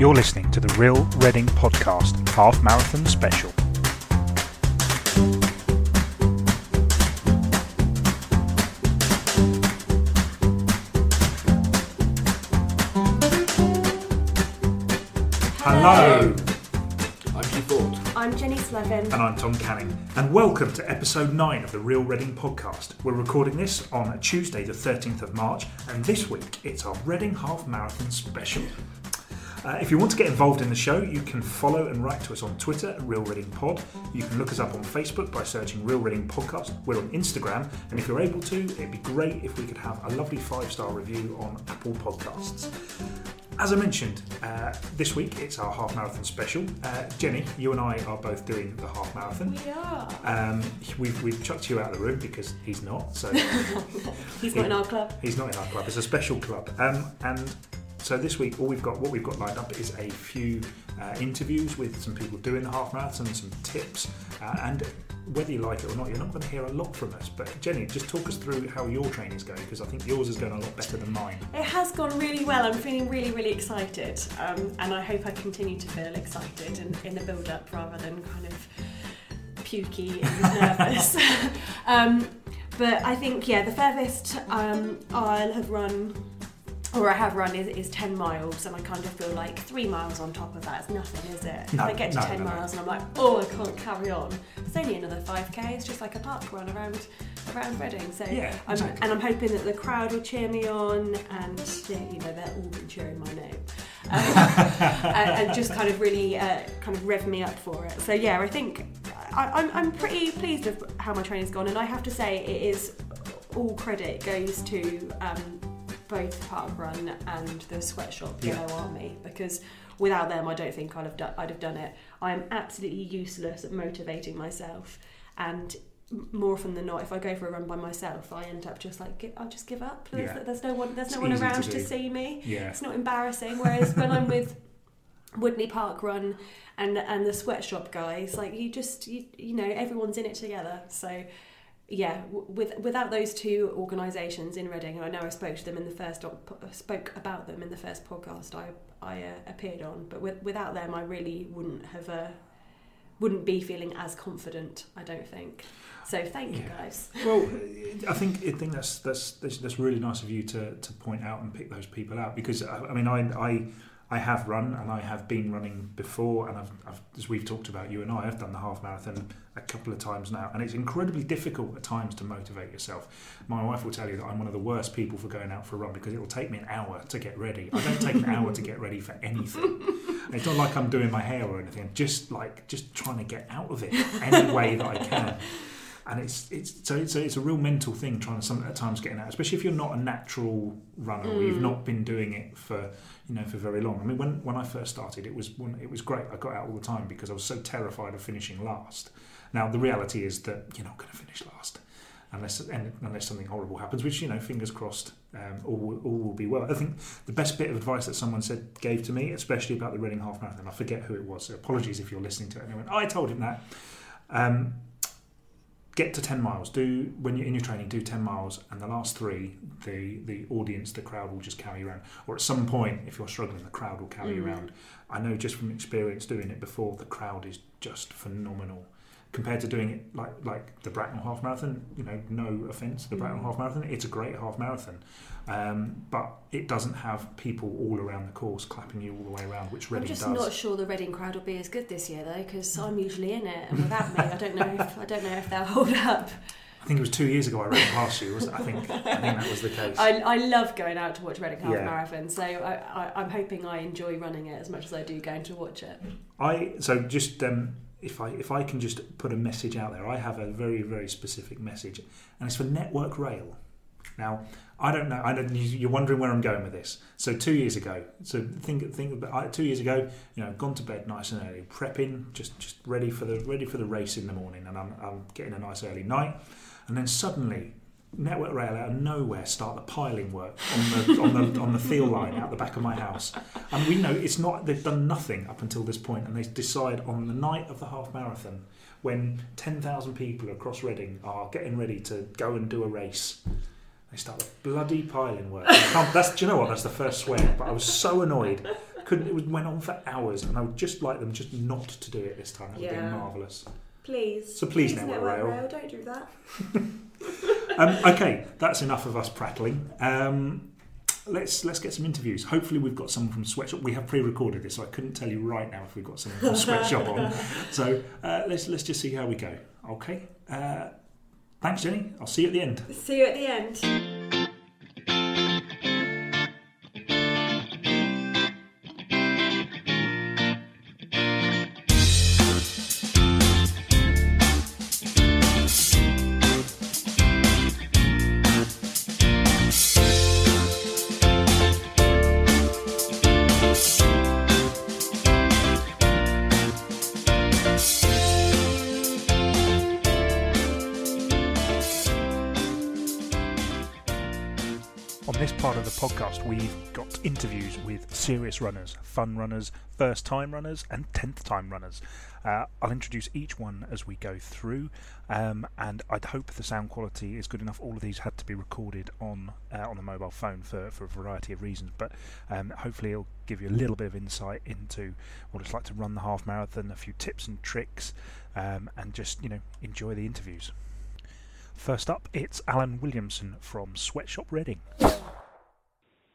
You're listening to the Real Reading Podcast Half Marathon Special. Hello, I'm Hugh Ford. I'm Jenny Slevin. and I'm Tom Canning, and welcome to episode 9 of the Real Reading Podcast. We're recording this on Tuesday, the 13th of March, and this week it's our Reading Half Marathon Special. Uh, if you want to get involved in the show, you can follow and write to us on Twitter at Real Reading Pod. You can look us up on Facebook by searching Real Reading Podcast. We're on Instagram, and if you're able to, it'd be great if we could have a lovely five star review on Apple Podcasts. As I mentioned, uh, this week it's our half marathon special. Uh, Jenny, you and I are both doing the half marathon. We are. Um, we've, we've chucked you out of the room because he's not, so He's not in our club. He's not in our club. It's a special club. Um, and so this week, all we've got, what we've got lined up is a few uh, interviews with some people doing the half marathon, some tips, uh, and whether you like it or not, you're not going to hear a lot from us. But Jenny, just talk us through how your training's going because I think yours is going a lot better than mine. It has gone really well. I'm feeling really, really excited. Um, and I hope I continue to feel excited in, in the build up rather than kind of pukey and nervous. um, but I think, yeah, the furthest um, I'll have run or I have run is, is 10 miles, and I kind of feel like three miles on top of that is nothing, is it? No, if I get to no, 10 no, miles and I'm like, oh, I can't carry on. It's only another 5k. It's just like a park run around around Reading. So, Yeah, I'm, exactly. and I'm hoping that the crowd will cheer me on, and yeah, you know they're all cheering my name, um, and, and just kind of really uh, kind of rev me up for it. So yeah, I think I, I'm, I'm pretty pleased with how my training's gone, and I have to say it is all credit goes to um, both the Park Run and the Sweatshop Yeah. Yellow Army because without them, I don't think I'd have done, I'd have done it. I am absolutely useless at motivating myself, and more often than not, if I go for a run by myself, I end up just like I'll just give up. There's, Yeah. there's no one, there's It's no one easy to around to, see me. Yeah. It's not embarrassing. Whereas when I'm with Woodley Park Run and and the sweatshop guys, like you just you, you know everyone's in it together. So yeah, with without those two organisations in Reading, and I know I spoke to them in the first spoke about them in the first podcast I I uh, appeared on, but with, without them, I really wouldn't have uh, wouldn't be feeling as confident. I don't think. So thank you guys. Well, I think I think that's that's that's, that's really nice of you to, to point out and pick those people out because I, I mean I, I I have run and I have been running before and I've, I've as we've talked about you and I I've done the half marathon a couple of times now and it's incredibly difficult at times to motivate yourself. My wife will tell you that I'm one of the worst people for going out for a run because it will take me an hour to get ready. I don't take an hour to get ready for anything. And it's not like I'm doing my hair or anything. I'm just like just trying to get out of it any way that I can and it's it's so it's a, it's a real mental thing trying to some at times getting out, especially if you're not a natural runner or you've Mm. not been doing it for you know for very long. I mean, when when I first started, it was one, it was great. I got out all the time because I was so terrified of finishing last. Now the reality is that you're not going to finish last unless unless something horrible happens, which you know, fingers crossed, um, all all will be well. I think the best bit of advice that someone said gave to me, especially about the Reading Half Marathon, I forget who it was. So apologies if you're listening to it. And they went, "I told him that." Um, get to 10 miles do when you're in your training do 10 miles and the last three the the audience the crowd will just carry you around or at some point if you're struggling the crowd will carry you Mm. around i know just from experience doing it before the crowd is just phenomenal compared to doing it like like the bracknell half marathon you know no offense the bracknell Mm. half marathon it's a great half marathon um, but it doesn't have people all around the course clapping you all the way around which Reading does. I'm just does not sure the Reading crowd will be as good this year though, because I'm usually in it, and without me, I don't know if I don't know if they'll hold up. i think it was two years ago i ran past you it? i think i think that was the case I, I love going out to watch Reading Half Yeah. Marathon, so I, I, I'm hoping I enjoy running it as much as I do going to watch it. I so just um, if I if I can just put a message out there, I have a very very specific message, and it's for Network Rail. Now I don't know. I don't. you- You're wondering where I'm going with this. So two years ago, so think think two years ago. You know, gone to bed nice and early, prepping, just just ready for the ready for the race in the morning, and I'm I'm getting a nice early night, and then suddenly. Network Rail out of nowhere start the piling work on the on the on the field line out the back of my house, and we know it's not. They've done nothing up until this point, and they decide on the night of the half marathon, when ten thousand people across Reading are getting ready to go and do a race. They start the bloody piling work. That's do you know what? That's the first swear. But I was so annoyed couldn't. It went on for hours, and I would just like them just not to do it this time. It would Yeah. be marvellous. Please. So please, Network Rail. don't do that. Um, okay, that's enough of us prattling. Um, let's let's get some interviews. Hopefully, we've got someone from Sweatshop. We have pre-recorded this, so I couldn't tell you right now if we've got someone from Sweatshop on. So uh, let's let's just see how we go. Okay. Uh, thanks, Jenny. I'll see you at the end. See you at the end. Interviews with serious runners, fun runners, first time runners, and tenth time runners. Uh, I'll introduce each one as we go through, um, and I'd hope the sound quality is good enough. All of these had to be recorded on uh, on a mobile phone for, for a variety of reasons, but um, hopefully it'll give you a little bit of insight into what it's like to run the half marathon, a few tips and tricks, um, and just you know enjoy the interviews. First up, it's Alan Williamson from Sweatshop Reading.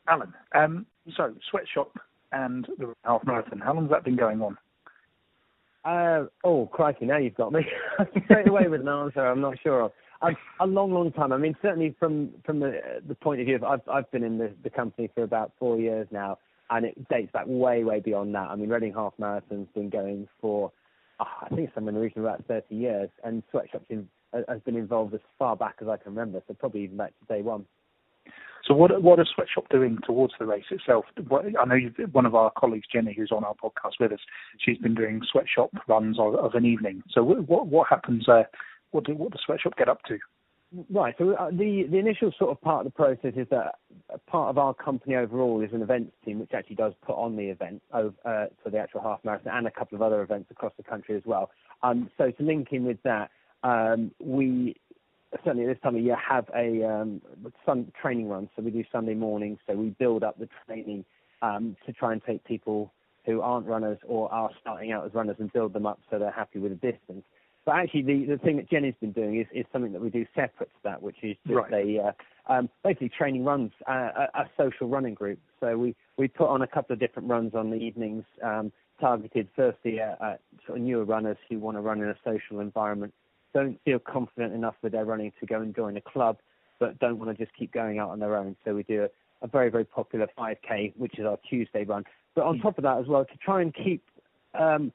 Alan, um, so Sweatshop and the half marathon, how long has that been going on? Uh, oh, crikey, now you've got me. Straight away with an answer I'm not sure of. A long, long time. I mean, certainly from from the the point of view of I've I've been in the, the company for about four years now, and it dates back way, way beyond that. I mean, Reading Half Marathon's been going for, oh, I think somewhere in the region of about 30 years, and Sweatshop's in, has been involved as far back as I can remember, so probably even back to day one. So what what is Sweatshop doing towards the race itself? I know one of our colleagues, Jenny, who's on our podcast with us, she's been doing Sweatshop runs of, of an evening. So what what, what happens there? What do what does Sweatshop get up to? Right. So uh, the the initial sort of part of the process is that part of our company overall is an events team, which actually does put on the event over, uh, for the actual half marathon and a couple of other events across the country as well. Um, so to link in with that, um, we certainly at this time of year have a um, sun training run. So we do Sunday mornings. So we build up the training um, to try and take people who aren't runners or are starting out as runners and build them up so they're happy with the distance. But actually, the, the thing that Jenny's been doing is, is something that we do separate to that, which is just Right. a uh, um, basically training runs, uh, a, a social running group. So we, we put on a couple of different runs on the evenings, um, targeted firstly at, at sort of newer runners who want to run in a social environment, don't feel confident enough with their running to go and join a club, but don't want to just keep going out on their own. So we do a, a very, very popular 5K, which is our Tuesday run. But on top of that as well, to try and keep um,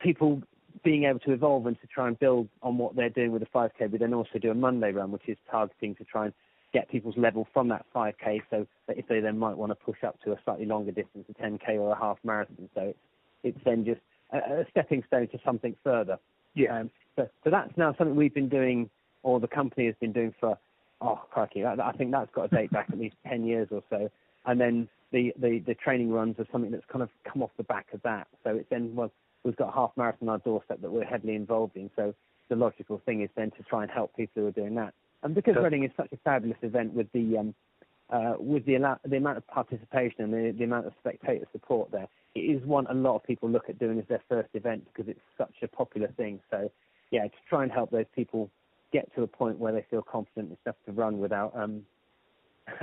people being able to evolve and to try and build on what they're doing with the 5K, we then also do a Monday run, which is targeting to try and get people's level from that 5K, so that if they then might want to push up to a slightly longer distance, a 10K or a half marathon. So it's, it's then just a, a stepping stone to something further. Yeah. Um, so, so that's now something we've been doing, or the company has been doing for, oh crikey, that, I think that's got to date back at least 10 years or so. And then the, the, the training runs are something that's kind of come off the back of that. So it's then, well, we've got a half marathon on our doorstep that we're heavily involved in. So the logical thing is then to try and help people who are doing that. And because. Reading is such a fabulous event with the um, uh, with the, the amount of participation and the, the amount of spectator support there, it is one a lot of people look at doing as their first event because it's such a popular thing. So, yeah, to try and help those people get to a point where they feel confident enough to run without, um,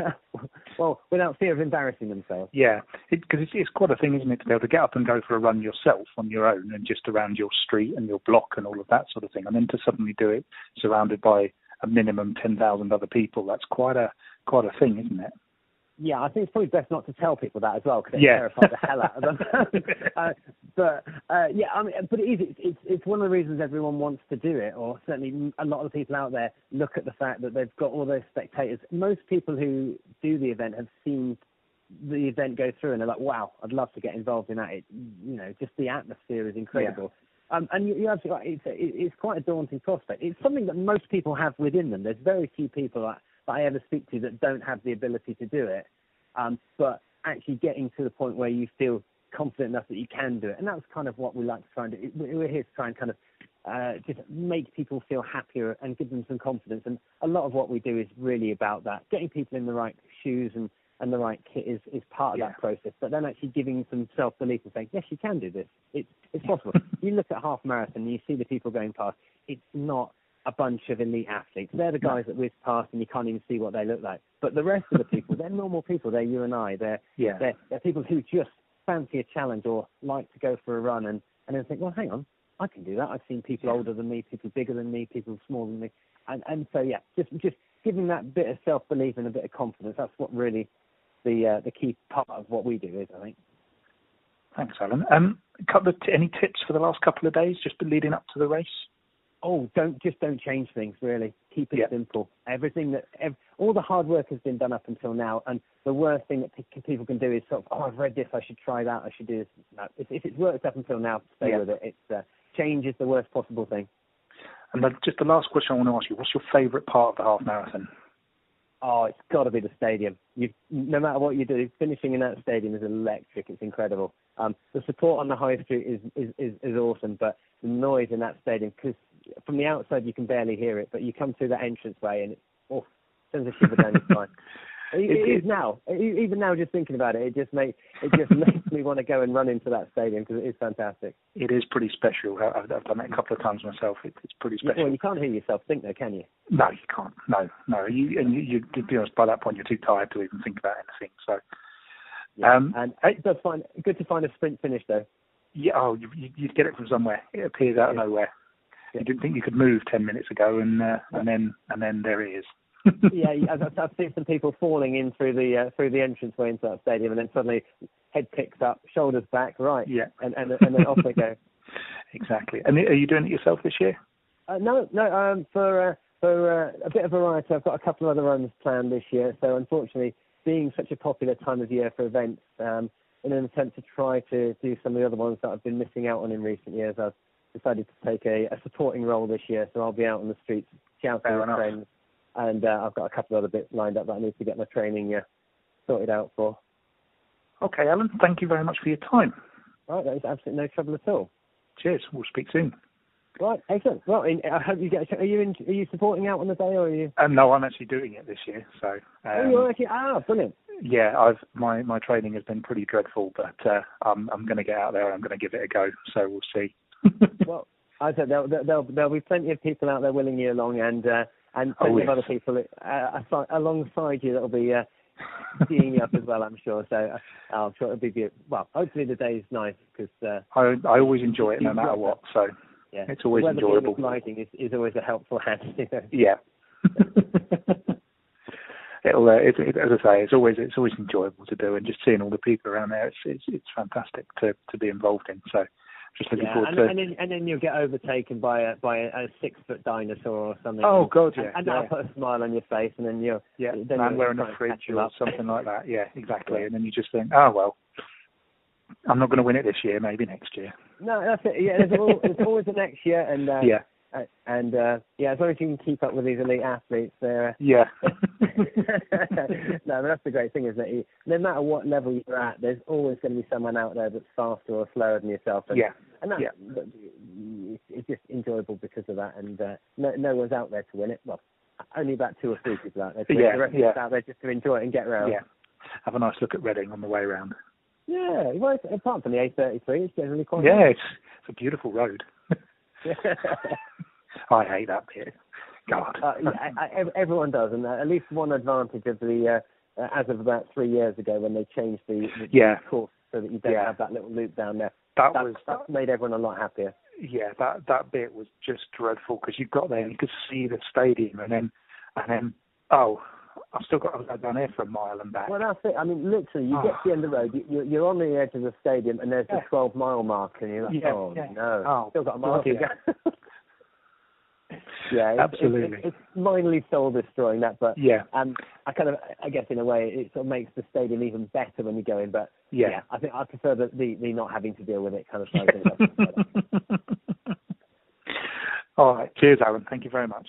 well, without fear of embarrassing themselves. Yeah, because it's, it's quite a thing, isn't it, to be able to get up and go for a run yourself on your own and just around your street and your block and all of that sort of thing, and then to suddenly do it surrounded by a minimum ten thousand other people. That's quite a quite a thing, isn't it? Yeah, I think it's probably best not to tell people that as well because it Yeah. terrifies the hell out of them. uh, but uh, yeah, I mean, but it is. It's, it's it's one of the reasons everyone wants to do it, or certainly a lot of the people out there look at the fact that they've got all those spectators. Most people who do the event have seen the event go through and they're like, "Wow, I'd love to get involved in that." It, you know, just the atmosphere is incredible. Um, and you, you're absolutely right. It's, it, it's quite a daunting prospect. It's something that most people have within them. There's very few people that I ever speak to that don't have the ability to do it. Um, but actually getting to the point where you feel confident enough that you can do it, and that's kind of what we like to try and do. We- We're here to try and kind of uh, just make people feel happier and give them some confidence. And a lot of what we do is really about that, getting people in the right shoes and and the right kit is, is part of Yeah. that process. But then actually giving some self belief and saying, yes, you can do this. It's it's possible. you look at half marathon and you see the people going past. It's not a bunch of elite athletes. They're the guys that whiz past and you can't even see what they look like. But the rest of the people, they're normal people. They're you and I. They're Yeah. they're, they're people who just fancy a challenge or like to go for a run and, and then think, well, hang on, I can do that. I've seen people older than me, people bigger than me, people smaller than me. And, and so, yeah, just, just giving that bit of self-belief and a bit of confidence, that's what really the, uh, the key part of what we do is, I think. Thanks, Alan. Um, couple of t- any tips for the last couple of days, just leading up to the race? Oh, don't just don't change things. Really, keep it Yeah. simple. Everything that ev- all the hard work has been done up until now, and the worst thing that pe- people can do is sort of, oh, I've read this, I should try that, I should do this. No, if, if it's worked up until now, stay Yeah. with it. It's uh, change is the worst possible thing. And then just the last question I want to ask you: What's your favourite part of the half marathon? Oh, it's got to be the stadium. You, no matter what you do, finishing in that stadium is electric. It's incredible. Um, the support on the high street is, is, is, is awesome, but the noise in that stadium, because from the outside you can barely hear it, but you come through that entranceway and it's, oh, sends a shiver down your spine. It, it It- is now. Even now, just thinking about it, it just makes it just makes me want to go and run into that stadium because it is fantastic. It is pretty special. I've, I've done it a couple of times myself. It, it's pretty special. well, you can't hear yourself think, though, can you? No, you can't. No, no. You and you, you to be honest, by that point you're too tired to even think about anything. So, Um, and it does find good to find a sprint finish though. yeah. Oh, you, you, you'd get it from somewhere. It appears out of Yeah. nowhere. Yeah. You didn't think you could move ten minutes ago, and uh, and then and then there it is. yeah, I've, I've- I've seen some people falling in through the uh, through the entranceway into that stadium, and then suddenly head picks up, shoulders back, right, Yeah. and and, and then off they go. Exactly. And are you doing it yourself this year? Uh, no, no, um, for uh, for uh, a bit of variety, I've got a couple of other runs planned this year. So unfortunately, being such a popular time of year for events, um, in an attempt to try to do some of the other ones that I've been missing out on in recent years, I've decided to take a, a supporting role this year. So I'll be out on the streets shouting Fair enough. friends, and uh, I've got a couple of other bits lined up that I need to get my training uh, sorted out for. Okay, Alan. Thank you very much for your time. Right, that is absolutely no trouble at all. Cheers. We'll speak soon. Right, excellent. Well, I hope you get. Are you in, are you supporting out on the day, or are you? And no, I'm actually doing it this year. So oh, um, you're actually ah, brilliant. yeah, I've my my training has been pretty dreadful, but uh, I'm I'm going to get out there. and I'm going to give it a go. So we'll see. Well, I said there'll, there'll, there'll be plenty of people out there willing you along, and uh, and Oh, plenty of other people uh, alongside you that'll be uh, seeing you up as well. I'm sure. So uh, I'm sure it'll be good. Well, hopefully the day is nice because uh, I I always enjoy it no matter what. So yeah, It's always being enjoyable. obliging is, is always a helpful hand. You know? yeah. It'll, uh, it, it, as I say, it's always it's always enjoyable to do, and just seeing all the people around there, it's it's, it's fantastic to, to be involved in. So, just looking Yeah, forward and, to. and then and then you'll get overtaken by a by a, a six foot dinosaur or something. Oh, and, God, and, yeah, and yeah. that'll put a smile on your face, and then you're yeah, then man you'll wearing a and fridge or something like that. Yeah, exactly. Yeah. And then you just think, oh well, I'm not going to win it this year. Maybe next year. No, that's it. Yeah, there's, al there's always the next year, and uh, Yeah, Uh, and uh, yeah, as long as you can keep up with these elite athletes, they're. yeah, no, but that's the great thing, isn't it? No matter what level you're at, there's always going to be someone out there that's faster or slower than yourself. And, yeah. and that's, yeah. it's, just enjoyable because of that. And uh, no, no one's out there to win it. Well, only about two or three people out there. To. Yeah, the rest yeah. of us out there just to enjoy it and get around. Yeah. Have a nice look at Reading on the way round. Yeah, well, it's- apart from the A33, it's generally quite. Yeah, it's it's a beautiful road. I hate that bit. God. Uh, yeah, I, I, everyone does, and uh, at least one advantage of the uh, uh, as of about three years ago when they changed the, the Yeah. course so that you don't Yeah. have that little loop down there. that That, was that's made everyone a lot happier. yeah, that that bit was just dreadful because you got there and you could see the stadium and then and then oh, I've still got to go down here for a mile and back. Well, that's it. I mean, literally, you Oh. get to the end of the road, you, you're, you're on the edge of the stadium, and there's Yeah. the 12 mile mark, and you're like, Yeah, oh yeah. no, Oh, still got a mile to go. yeah, it's, Absolutely. It's, it's, soul destroying that, but yeah, um, I kind of, I guess in a way, it sort of makes the stadium even better when you go in. But yeah. I think I prefer the, the, the not having to deal with it kind of side. All right. Cheers, Alan. Thank you very much.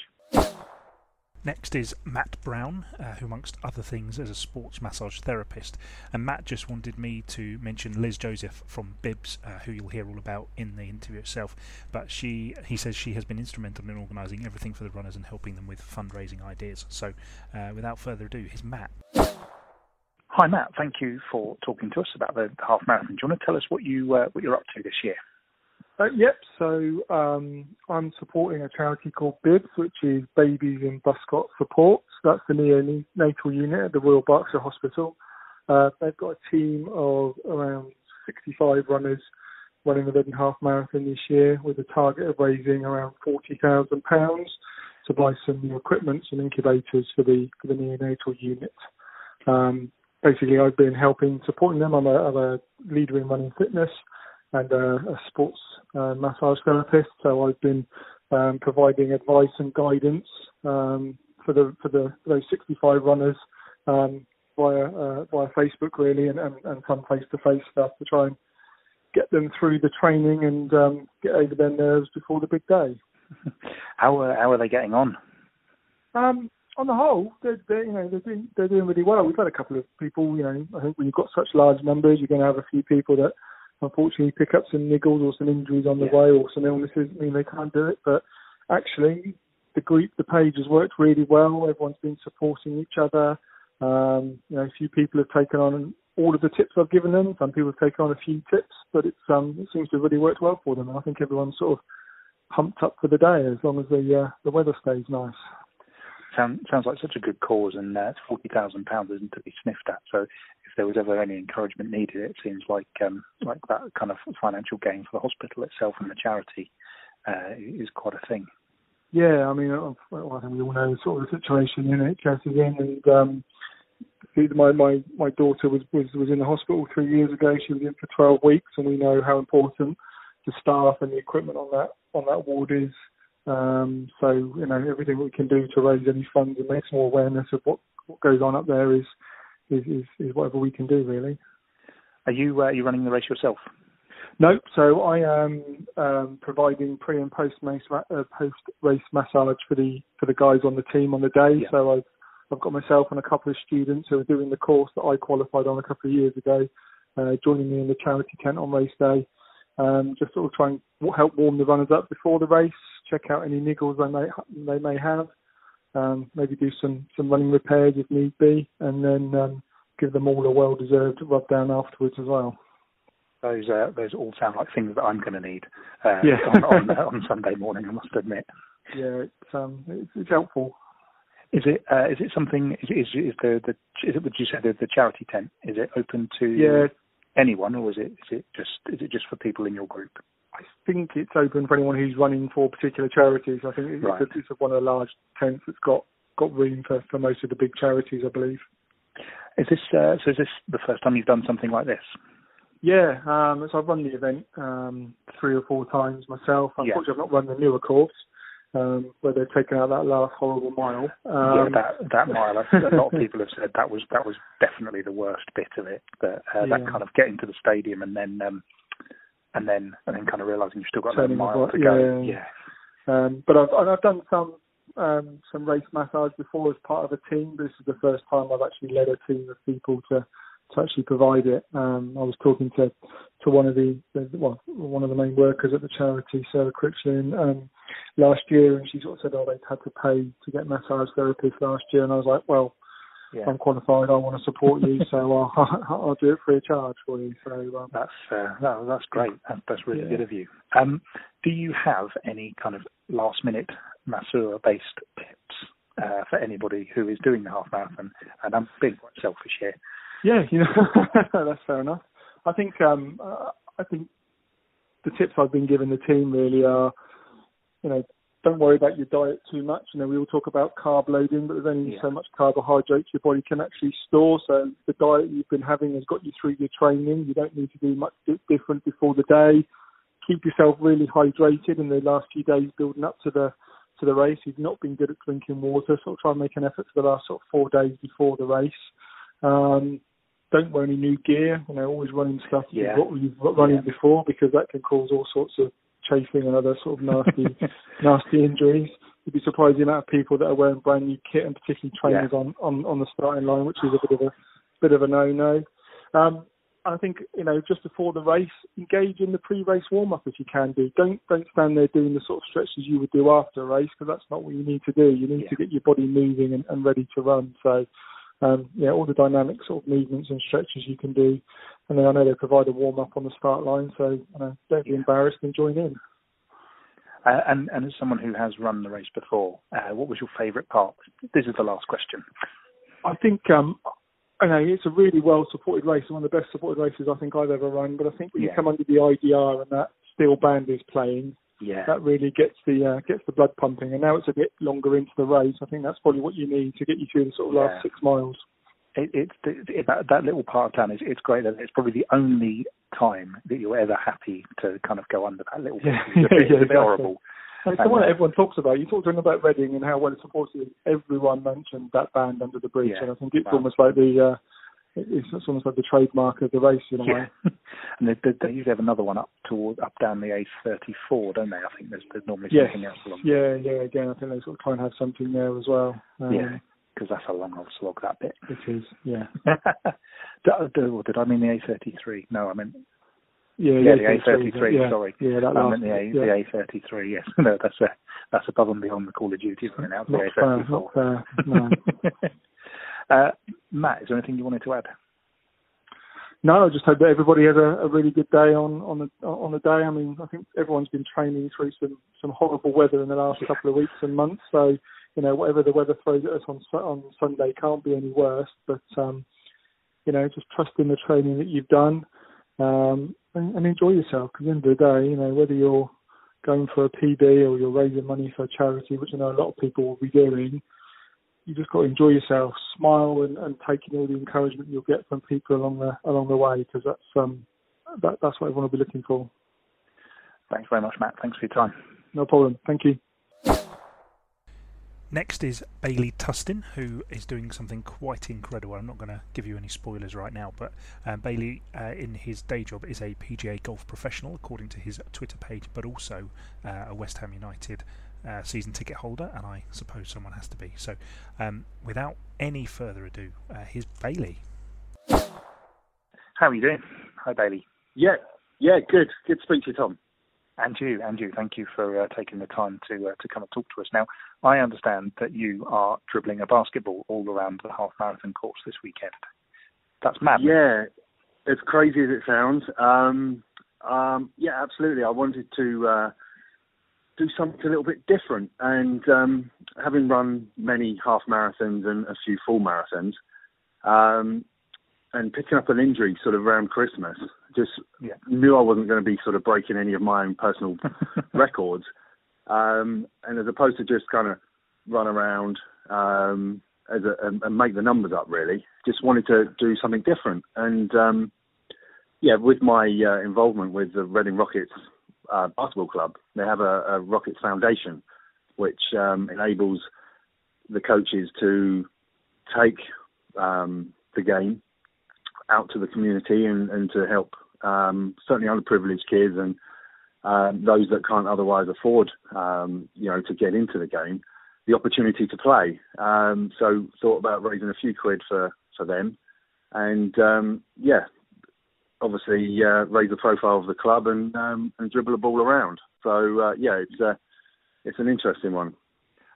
Next is Matt Brown, uh, who, amongst other things, is a sports massage therapist. And Matt just wanted me to mention Liz Joseph from Bibs, uh, who you'll hear all about in the interview itself. But she, he says, she has been instrumental in organising everything for the runners and helping them with fundraising ideas. So, uh, without further ado, here's Matt. Hi, Matt. Thank you for talking to us about the half marathon. Do you want to tell us what you uh, what you're up to this year? Uh, yep. So um, I'm supporting a charity called BIBS, which is Babies in Buscot Support. So that's the neonatal unit at the Royal Berkshire Hospital. Uh, they've got a team of around 65 runners running the Reading Half Marathon this year with a target of raising around £40,000 to buy some new equipment, and incubators for the, for the neonatal unit. Um, basically, I've been helping, supporting them. I'm a, I'm a leader in running fitness and a, a sports uh, massage therapist. So I've been um, providing advice and guidance um, for the for the those 65 runners um, via uh, via Facebook really, and, and, and some face to face stuff to try and get them through the training and um, get over their nerves before the big day. how uh, how are they getting on? Um, on the whole, they're, they're you know they're doing they're doing really well. We've had a couple of people, you know, I think when you've got such large numbers, you're going to have a few people that unfortunately pick up some niggles or some injuries on the yeah. way or some illnesses. I mean, they can't do it, but actually, the group, the page has worked really well. Everyone's been supporting each other. Um, you know, a few people have taken on all of the tips I've given them. Some people have taken on a few tips, but it's um, it seems to have really worked well for them. And I think everyone's sort of pumped up for the day as long as the uh, the weather stays nice. Sound, sounds like such a good cause, and uh, forty thousand pounds isn't to be sniffed at. So, if there was ever any encouragement needed, it seems like um, like that kind of financial gain for the hospital itself and the charity uh, is quite a thing. Yeah, I mean, I think we all know sort of the situation NHS is in, and um, my my my daughter was was was in the hospital three years ago. She was in for twelve weeks, and we know how important the staff and the equipment on that on that ward is. Um, so you know everything we can do to raise any funds and make some more awareness of what, what goes on up there is, is is is whatever we can do really. Are you uh, are you running the race yourself? No, so I am um, providing pre and post race uh, post race massage for the for the guys on the team on the day. Yeah. So I've I've got myself and a couple of students who are doing the course that I qualified on a couple of years ago, uh, joining me in the charity tent on race day. Um, just sort of try and help warm the runners up before the race, check out any niggles they may they may have, um, maybe do some some running repairs if need be, and then um, give them all a well deserved rub down afterwards as well. Those uh, those all sound like things that I'm going to need uh, Yeah. on, on, on Sunday morning. I must admit. Yeah, it's um it's, it's helpful. Is it uh, is it something? Is, is is the the is it? Would you say the, the charity tent? Is it open to Yeah, anyone, or is it is it just is it just for people in your group? I think it's open for anyone who's running for particular charities. I think it's, Right. it's one of the large tents that's got got room for, for most of the big charities, I believe. Is this uh, so? Is this the first time you've done something like this? Yeah, um, so I've run the event um, three or four times myself. Yeah. Unfortunately, I've not run the newer course um, where they've taken out that last horrible mile. yeah, Um, that that mile. A lot of people have said that was that was definitely the worst bit of it. That uh, that kind of getting to the stadium and then um, and then and then kind of realizing you've still got another mile the to go. yeah. Um, but I've I've done some um, some race massage before as part of a team. This is the first time I've actually led a team of people to to actually provide it. Um, I was talking to to one of the, the well one of the main workers at the charity, Sarah Critchlin, um, last year, and she sort of said, "Oh, they'd had to pay to get massage therapists last year," and I was like, "Well." yeah. I'm qualified. I want to support you, so I'll, I'll do it free of charge for you. So um, That's uh, that, that's great. That, that's really Yeah. good of you. Um, do you have any kind of last minute masseur based tips uh, for anybody who is doing the half marathon? And I'm being quite selfish here. Yeah, you know, that's fair enough. I think um, uh, I think the tips I've been giving the team really are, you know, don't worry about your diet too much. You know, we all talk about carb loading, but there's only Yeah. so much carbohydrates your body can actually store. So the diet you've been having has got you through your training. You don't need to do much different before the day. Keep yourself really hydrated in the last few days building up to the to the race. You've not been good at drinking water, so try and make an effort for the last sort of four days before the race. Um, don't wear any new gear. You know, always running stuff Yeah. you've, got, you've running Yeah. before because that can cause all sorts of chafing and other sort of nasty, nasty injuries. You'd be surprised the amount of people that are wearing brand new kit and particularly trainers on, on, on the starting line, which is a bit of a bit of a no-no. Um, I think you know just before the race, engage in the pre-race warm-up if you can do. Don't don't stand there doing the sort of stretches you would do after a race because that's not what you need to do. You need Yeah. to get your body moving and, and ready to run. So um, yeah, all the dynamic sort of movements and stretches you can do. And then I know they provide a warm up on the start line, so know, don't be embarrassed and join in. Uh, and, and as someone who has run the race before, uh, what was your favourite part? This is the last question. I think um, I know it's a really well supported race, one of the best supported races I think I've ever run. But I think when Yeah. you come under the IDR and that steel band is playing, Yeah. that really gets the uh, gets the blood pumping. And now it's a bit longer into the race. I think that's probably what you need to get you through the sort of Yeah. last six miles. it, it's it, that, that little part of town is it's great it's probably the only time that you're ever happy to kind of go under that little bit. Yeah, It's yeah, it's bit exactly. horrible. And it's And, the one uh, that everyone talks about. You talk to them about Reading and how well it's supported. Everyone mentioned that band under the bridge, Yeah. and I think it's Wow. almost like the uh, it's, it's almost like the trademark of the race in a way. And they, they, they usually have another one up toward up down the A34, don't they? I think there's, there's normally Yes. something else along. Yeah, yeah. Again, I think they sort of try and have something there as well. Um, Yeah, because that's a long old slog that bit. it is. Yeah, did, did, did I mean the A33? No, I meant yeah, Yeah, the A33, A33, Yeah, sorry. yeah, that I last meant the, A, yeah. the A33. Yes, no, that's a, that's above and beyond the Call of Duty, isn't it? Now, the fair, A34. not fair. No. Uh, Matt, is there anything you wanted to add? No, I just hope that everybody has a, a really good day on on the on the day. I mean, I think everyone's been training through some some horrible weather in the last couple of weeks and months. So, you know, whatever the weather throws at us on on Sunday can't be any worse. But um, you know, just trust in the training that you've done um, and, and enjoy yourself. Because the end of the day, you know, whether you're going for a PB or you're raising money for a charity, which I know a lot of people will be doing, you just got to enjoy yourself, smile, and, and take in all the encouragement you'll get from people along the along the way, because that's um that, that's what everyone will be looking for. Thanks very much, Matt. Thanks for your time. No problem. Thank you. Next is Bailey Tustin, who is doing something quite incredible. I'm not going to give you any spoilers right now, but um, Bailey, uh, in his day job, is a PGA golf professional, according to his Twitter page, but also uh, a West Ham United uh, season ticket holder, and I suppose someone has to be. So, um, without any further ado, uh, here's Bailey. How are you doing? Hi, Bailey. Yeah, yeah, good. Good to speak to you, Tom. And you, and you. Thank you for uh, taking the time to uh, to come and talk to us. Now, I understand that you are dribbling a basketball all around the half marathon course this weekend. That's mad. Yeah, as crazy as it sounds. Um, um, yeah, absolutely. I wanted to uh, do something a little bit different, and um, having run many half marathons and a few full marathons, um, and picking up an injury sort of around Christmas, just Yeah. knew I wasn't going to be sort of breaking any of my own personal records. Um, and as opposed to just kind of run around um, as a, and, and make the numbers up, really, just wanted to do something different. And um, yeah, with my uh, involvement with the Reading Rockets uh, basketball club, they have a, a Rockets Foundation, which um, enables the coaches to take um, the game out to the community and, and to help um, certainly underprivileged kids and um, those that can't otherwise afford, um, you know, to get into the game, the opportunity to play. Um, so thought about raising a few quid for, for them, and um, yeah, obviously uh, raise the profile of the club and um, and dribble the ball around. So uh, yeah, it's uh, it's an interesting one.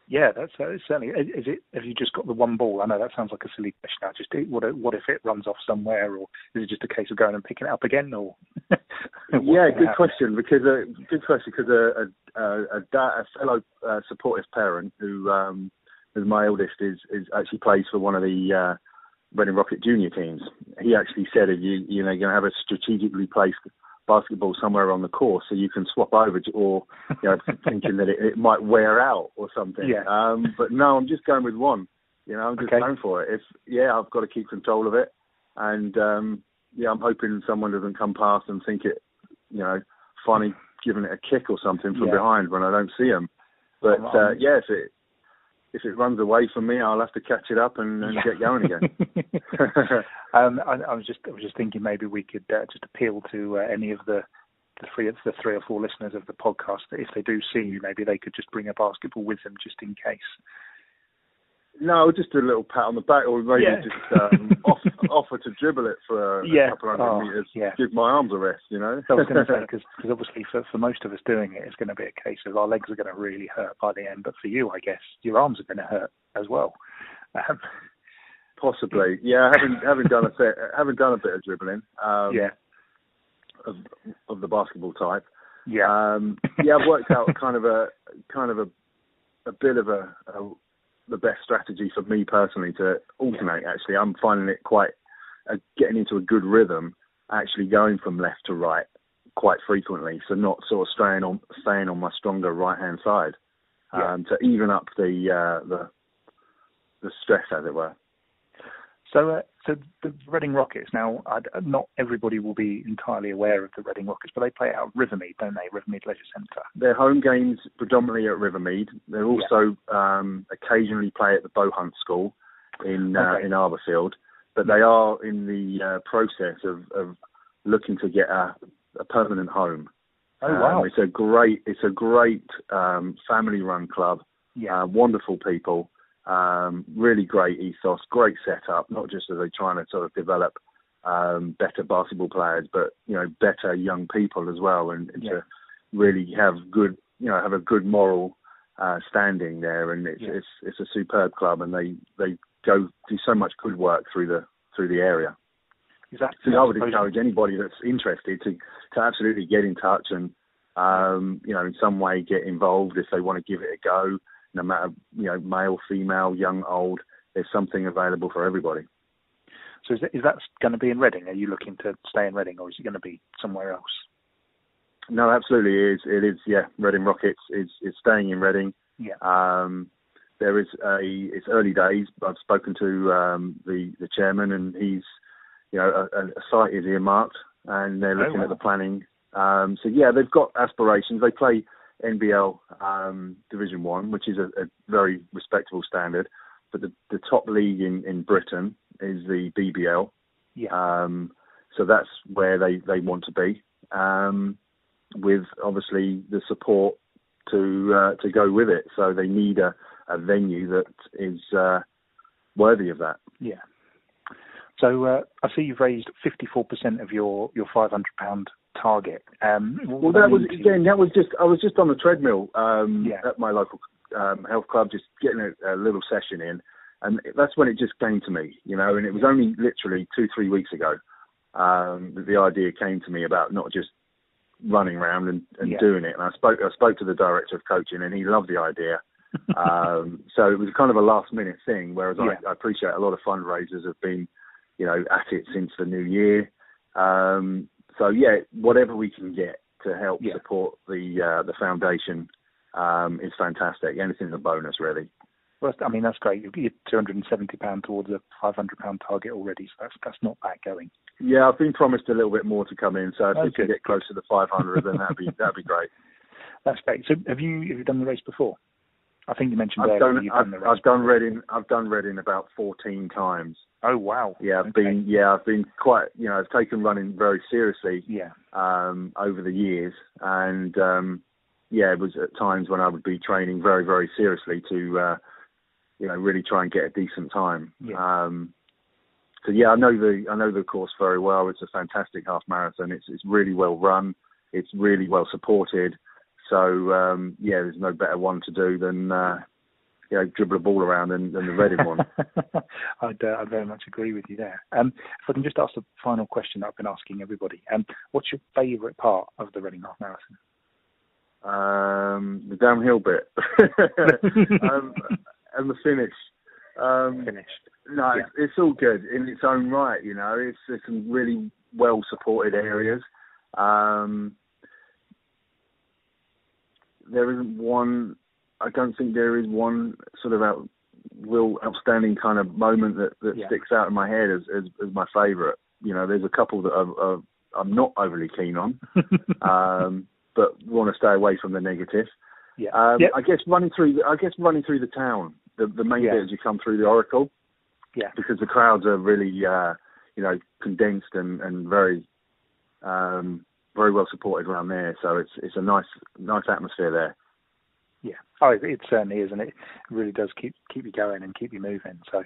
Yeah, that's uh, certainly. Is it? Have you just got the one ball? I know that sounds like a silly question. I just what? What if it runs off somewhere, or is it just a case of going and picking it up again, or? yeah, good happen? question. Because uh, good question because a a, a, a, a fellow uh, supportive parent who um, is my eldest is is actually plays for one of the uh, Reading Rocket junior teams. He actually said if you you know you're going to have a strategically placed basketball somewhere on the course so you can swap over to, or you know thinking that it, it might wear out or something. Yeah. Um, but no, I'm just going with one. You know, I'm just Okay. going for it. If yeah, I've got to keep control of it, and um, yeah, I'm hoping someone doesn't come past and think it, you know, funny giving it a kick or something from Yeah. behind when I don't see them. But uh, yeah, if it if it runs away from me, I'll have to catch it up and, and get going again. um, I, I was just I was just thinking maybe we could uh, just appeal to uh, any of the the three the three or four listeners of the podcast that if they do see you, maybe they could just bring a basketball with them just in case. No, just a little pat on the back, or maybe Yeah. just um, off, offer to dribble it for a Yeah. couple hundred Oh, meters. yeah. Give my arms a rest, you know. I was going to say because obviously for for most of us doing it, it's going to be a case of our legs are going to really hurt by the end. But for you, I guess your arms are going to hurt as well. Um, Possibly, yeah. Having having done a bit, having done a bit of dribbling, um, yeah, of of the basketball type. yeah, Um, yeah, I've worked out kind of a kind of a a bit of a, a the best strategy for me personally to alternate. Actually, I'm finding it quite uh, getting into a good rhythm. Actually, going from left to right quite frequently, so not sort of staying on staying on my stronger right hand side Yeah. um, to even up the uh, the the stress, as it were. So, uh, so the Reading Rockets. Now, i not everybody will be entirely aware of the Reading Rockets, but they play out Rivermead, don't they? Rivermead Leisure Centre. Their home games predominantly at Rivermead. They also um, occasionally play at the Bohunt School in uh, Okay. in Arborfield, but they are in the uh, process of, of looking to get a, a permanent home. Oh Um, wow! it's a great it's a great um, family run club. yeah, Uh, wonderful people, um, really great ethos, great setup. Not just are they trying to sort of develop um, better basketball players, but you know better young people as well, and, and Yeah. to really have good you know have a good moral uh, standing there. And it's Yeah. it's it's a superb club, and they they go do so much good work through the through the area. that? So I would encourage anybody that's interested to to absolutely get in touch and um, you know in some way get involved if they want to give it a go. No matter you know male, female, young, old, there's something available for everybody. So is that, is that going to be in Reading? Are you looking to stay in Reading, or is it going to be somewhere else? No, absolutely it is. It is. Yeah, Reading Rockets is is staying in Reading. Yeah. Um, there is a. It's early days. I've spoken to um, the the chairman, and he's, you know, a, a site is earmarked, and they're Oh, looking wow. at the planning. Um, so yeah, they've got aspirations. They play NBL um, Division One, which is a, a very respectable standard. But the, the top league in, in Britain is the BBL. Yeah. Um, so that's where they, they want to be, um, with obviously the support to uh, to go with it. So they need a, a venue that is uh, worthy of that. Yeah. So uh, I see you've raised 54% of your your 500 pound target. Um, Well, that was mean to you? again. That was just. I was just on the treadmill um, Yeah. at my local um, health club, just getting a, a little session in, and that's when it just came to me. You know, and it was only literally two, three weeks ago um, that the idea came to me about not just running around and, and Yeah. doing it. And I spoke. I spoke to the director of coaching, and he loved the idea. um, so it was kind of a last minute thing. Whereas Yeah. I, I appreciate a lot of fundraisers have been, you know, at it since the new year. Um, so yeah, whatever we can get to help Yeah. support the uh, the foundation um, is fantastic. Anything's a bonus, really. Well, I mean, that's great. You're 270 pound towards a 500 pound target already, so that's that's not bad going. Yeah, I've been promised a little bit more to come in, so if Oh, we can get close to the 500, then that'd be that'd be great. That's great. So have you have you done the race before? I think you mentioned I've earlier done I've, done the race. I've done Reading I've done Reading about 14 times. Oh wow. Yeah, I've Okay. been yeah I've been quite you know I've taken running very seriously Yeah. um, over the years, and um, yeah, it was at times when I would be training very, very seriously to, uh, you know, really try and get a decent time. Yeah. Um, so yeah, I know the I know the course very well. It's a fantastic half marathon. It's it's really well run. It's really well supported. So um, yeah, there's no better one to do than uh, you know dribble a ball around than, than the Reading one. I'd, uh, I very much agree with you there. Um, if I can just ask the final question that I've been asking everybody, um, what's your favourite part of the Reading Half Marathon? Um, the downhill bit um, and the finish. Um, Finished. No, Yeah. it's, it's all good in its own right. You know, it's there's some really well supported areas. Um, there isn't one. I don't think there is one sort of out, real outstanding kind of moment that, that Yeah. sticks out in my head as, as, as my favourite. You know, there's a couple that are, are, I'm not overly keen on, um, but want to stay away from the negative. yeah. Um, Yep. I guess running through, I guess running through the town. The, the main Yeah. bit as you come through the Oracle, Yeah. because the crowds are really, uh, you know, condensed and, and very, um, very well supported around there. So it's it's a nice nice atmosphere there. Yeah. Oh, it, it certainly is, and it really does keep keep you going and keep you moving. So,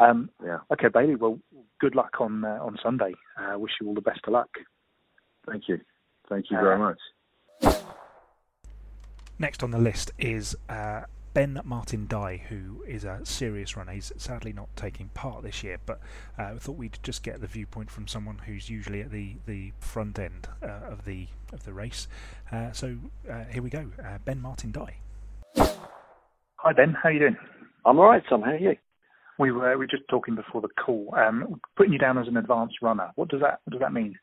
um, Yeah. okay, Bailey. Well, good luck on uh, on Sunday. Uh, wish you all the best of luck. Thank you, thank you Uh, very much. Next on the list is uh, Ben Martin Dye, who is a serious runner. He's sadly not taking part this year, but uh, I thought we'd just get the viewpoint from someone who's usually at the, the front end uh, of the of the race. Uh, so uh, here we go, uh, Ben Martin Dye. Hi Ben, how are you doing? I'm all right, Tom. How are you? We were we were just talking before the call. Um, putting you down as an advanced runner. What does that what does that mean?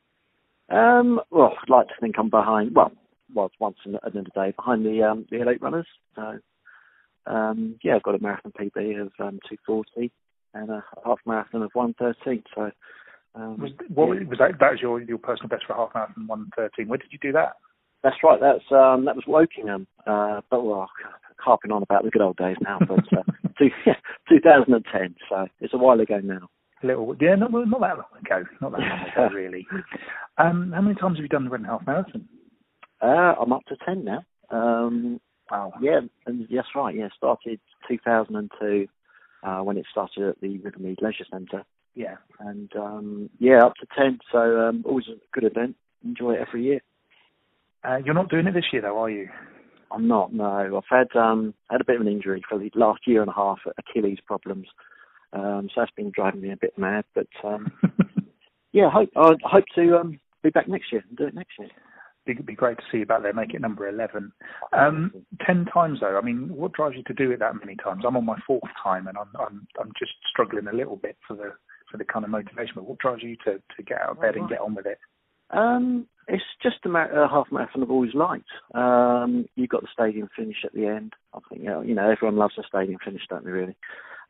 Um, well, I'd like to think I'm behind. Well, was once in, at the end of the day behind the um, the elite runners. So um, yeah, I've got a marathon PB of um, 240 and a half marathon of 113. So um, was, what yeah. was that? That was your your personal best for a half marathon 113. Where did you do that? That's right. That's um, that was Wokingham. Uh, but well, harping on about the good old days now. But uh, two, yeah, 2010. So it's a while ago now. A little, yeah, not, not that long ago. Not that long ago, really. Um, how many times have you done the Reading Half Marathon? Uh, I'm up to 10 now. Um, wow. Yeah, and that's right. Yeah, started 2002 uh, when it started at the Rivermead Leisure Centre. Yeah. And um, yeah, up to 10. So um, always a good event. Enjoy it every year. Uh, you're not doing it this year, though, are you? I'm not. No, I've had um, had a bit of an injury for the last year and a half, Achilles problems. Um, so that's been driving me a bit mad. But um, yeah, I hope I hope to um, be back next year and do it next year. It'd be great to see you back there, make it number eleven. Um, ten times though, I mean, what drives you to do it that many times? I'm on my fourth time, and I'm I'm I'm just struggling a little bit for the for the kind of motivation. But what drives you to to get out of bed and get on with it? Um, it's just a, a half marathon I've always liked. Um, you've got the stadium finish at the end. I think you know, you know everyone loves a stadium finish, don't they? Really.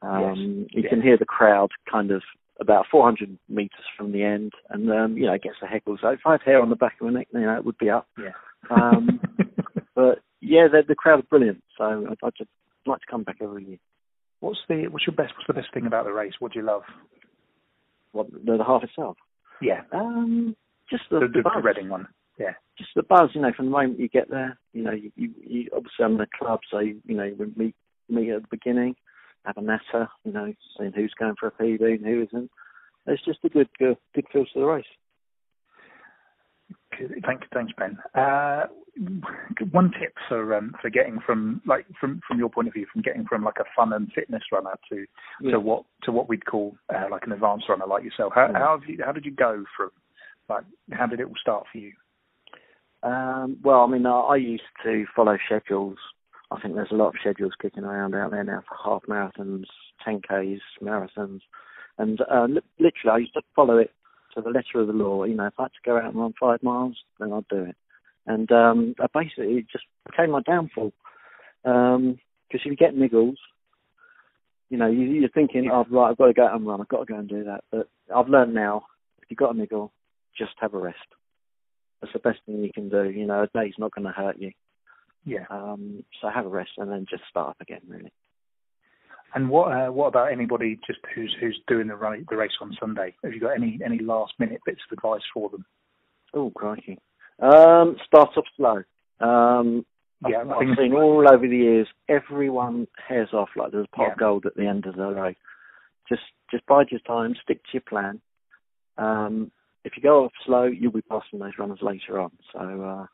Um, yes. You can hear the crowd kind of about 400 meters from the end, and um, you know gets the heckles. So if I had hair on the back of my neck, you know it would be up. Yeah. Um, but yeah, the, the crowd are brilliant. So I'd, I'd just like to come back every year. What's the what's your best what's the best thing about the race? What do you love? What the, the half itself? Yeah. Um, just the, the, the, the Reading one. Yeah. Just the buzz, you know, from the moment you get there. You know, you, you, you obviously I'm in a club, so you, you know, you meet meet at the beginning, have a natter, you know, seeing who's going for a PB and who isn't. It's just a good good, good feel to the race. Thank, you, thanks, Ben. Uh, one tip for um, for getting from like from from your point of view, from getting from like a fun and fitness runner to yeah. to what to what we'd call uh, like an advanced runner like yourself. How, yeah. how have you how did you go from like how did it all start for you? Um, well, I mean, I, I used to follow schedules. I think there's a lot of schedules kicking around out there now for half marathons, 10Ks, marathons. And uh, li- literally, I used to follow it to the letter of the law. You know, if I had to go out and run five miles, then I'd do it. And um, I basically, it just became my downfall. Because um, if you get niggles, you know, you, you're thinking, oh, right, I've got to go out and run. I've got to go and do that. But I've learned now, if you've got a niggle, just have a rest. That's the best thing you can do. You know, a day's not going to hurt you. Yeah. Um, so have a rest and then just start up again, really. And what uh, what about anybody just who's who's doing the run, the race on Sunday? Have you got any any last minute bits of advice for them? Oh crikey! Um, start off slow. Um, yeah, I've, I've seen all over the years. Everyone hares off like there's a pot yeah. of gold at the end of the race. Just just bide your time, stick to your plan. Um, if you go off slow, you'll be passing those runners later on. So uh,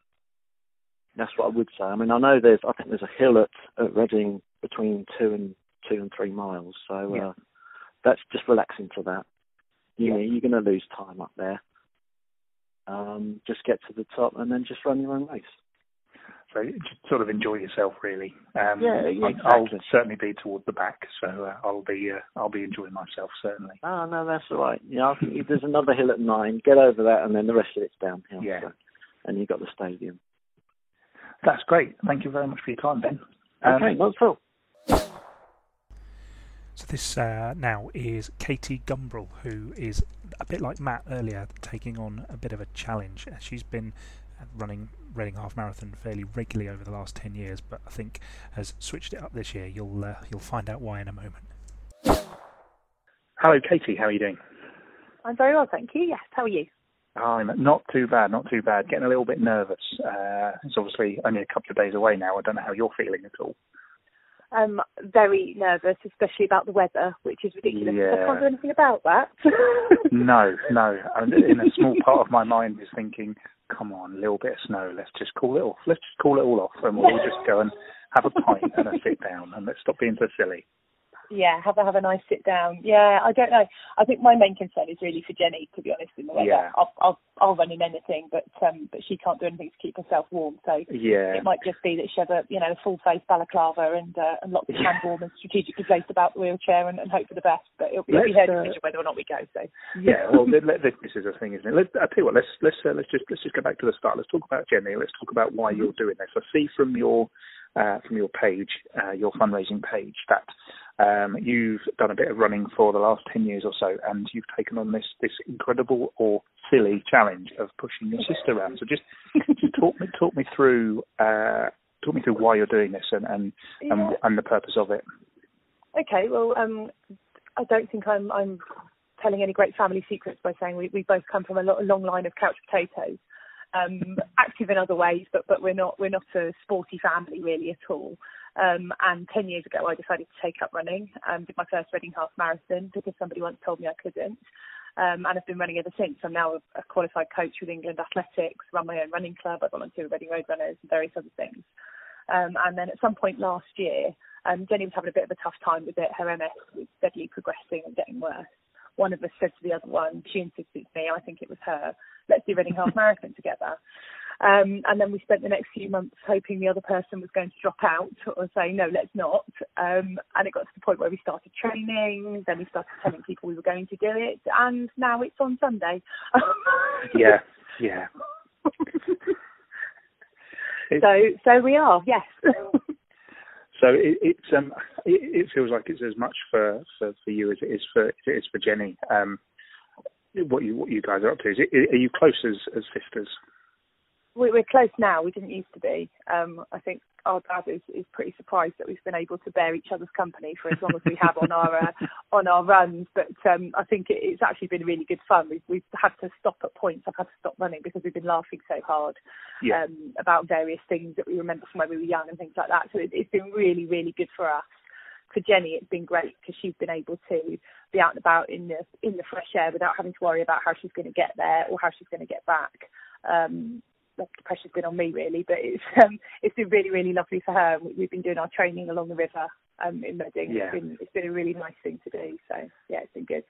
that's what I would say. I mean, I know there's I think there's a hill at, at Reading between two and two and three miles. So yeah. uh, that's just relaxing to that. You yeah. know, you're going to lose time up there. Um, just get to the top and then just run your own race. So just sort of enjoy yourself, really. Um, yeah, yeah exactly. I'll certainly be toward the back, so uh, I'll be uh, I'll be enjoying myself certainly. Oh no, that's all right. You know, I think there's another hill at nine. Get over that, and then the rest of it's downhill. Yeah. So, and you've got the stadium. That's great. Thank you very much for your time, Ben. Um, okay, not at all. So this uh, now is Katie Gumbrell, who is a bit like Matt earlier, taking on a bit of a challenge. She's been running Reading Half Marathon fairly regularly over the last ten years, but I think has switched it up this year. You'll uh, you'll find out why in a moment. Hello, Katie. How are you doing? I'm very well, thank you. Yes, how are you? I'm not too bad, not too bad. Getting a little bit nervous. Uh, it's obviously only a couple of days away now. I don't know how you're feeling at all. I'm very nervous, especially about the weather, which is ridiculous. Yeah. I can't do anything about that. no, no. In a small part of my mind is thinking, come on, a little bit of snow. Let's just call it off. Let's just call it all off, and we'll just go and have a pint and a sit down, and let's stop being so silly yeah, have a have a nice sit down. Yeah, I don't know. I think my main concern is really for Jenny, to be honest, in the way yeah. I'll, I'll I'll run in anything, but um, but she can't do anything to keep herself warm. So yeah, it might just be that she has a you know a full face balaclava and uh, and lots of hand warm and strategically placed about the wheelchair and, and hope for the best. But it'll, it'll be her uh, decision whether or not we go. So yeah, well this is a thing, isn't it? Let's, I tell you what, let's let's uh, let's just let's just go back to the start. Let's talk about Jenny. Let's talk about why mm-hmm. you're doing this. I see from your uh, from your page, uh, your fundraising page, that um, you've done a bit of running for the last 10 years or so, and you've taken on this, this incredible or silly challenge of pushing your sister around. So just, just talk me talk me through uh, talk me through why you're doing this and and, yeah. and, and the purpose of it. Okay, well, um, I don't think I'm I'm telling any great family secrets by saying we, we both come from a, lo- a long line of couch potatoes um, active in other ways, but but we're not we're not a sporty family really at all. Um, and ten years ago, I decided to take up running. Um, did my first Reading half marathon because somebody once told me I couldn't. Um, and I've been running ever since. I'm now a, a qualified coach with England Athletics, run my own running club, I volunteer with Reading Road Runners and various other things. Um, and then at some point last year, um, Jenny was having a bit of a tough time with it. Her MS was steadily progressing and getting worse one of us said to the other one, she insisted to me, I think it was her, let's do Reading Half Marathon together. Um, and then we spent the next few months hoping the other person was going to drop out or say, no, let's not. Um, and it got to the point where we started training, then we started telling people we were going to do it, and now it's on Sunday. yeah, yeah. so, so we are, yes. So it, it's um it, it, feels like it's as much for, for, for you as it is for it is for Jenny. Um, what you what you guys are up to is it, are you close as as sisters? We're close now. We didn't used to be. Um, I think our dad is, is pretty surprised that we've been able to bear each other's company for as long as we have on our uh, on our runs. But um, I think it, it's actually been really good fun. We've we've had to stop at points. I've had to stop running because we've been laughing so hard yeah. um, about various things that we remember from when we were young and things like that. So it, it's been really really good for us. For Jenny, it's been great because she's been able to be out and about in the in the fresh air without having to worry about how she's going to get there or how she's going to get back. Um, the pressure's been on me really, but it's um, it's been really really lovely for her. We've been doing our training along the river um, in Reading. Yeah. It's been it's been a really nice thing to do. So yeah, it's been good.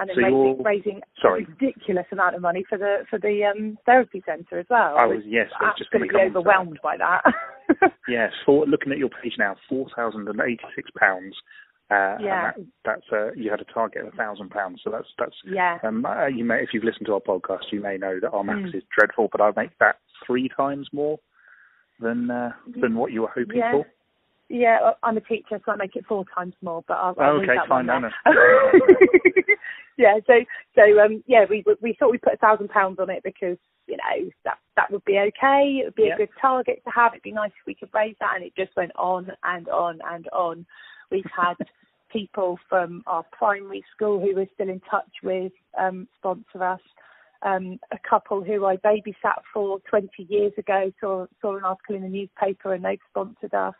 And then so raising, raising sorry. a ridiculous amount of money for the for the um, therapy centre as well. I was yes, I was just absolutely overwhelmed by that. yes, for looking at your page now, four thousand and eighty six pounds uh, yeah. That, that's uh, you had a target of a thousand pounds, so that's that's. Yeah. Um, uh, you may, if you've listened to our podcast, you may know that our max mm. is dreadful, but I make that three times more than uh, than what you were hoping yeah. for. Yeah, I'm a teacher, so I make it four times more. But I'll, I'll oh, okay, fine, no, no. yeah, so so um yeah, we we thought we'd put a thousand pounds on it because you know that that would be okay. It would be yeah. a good target to have. It'd be nice if we could raise that, and it just went on and on and on. We've had people from our primary school who we're still in touch with um, sponsor us. Um, a couple who I babysat for 20 years ago saw, saw an article in the newspaper and they've sponsored us.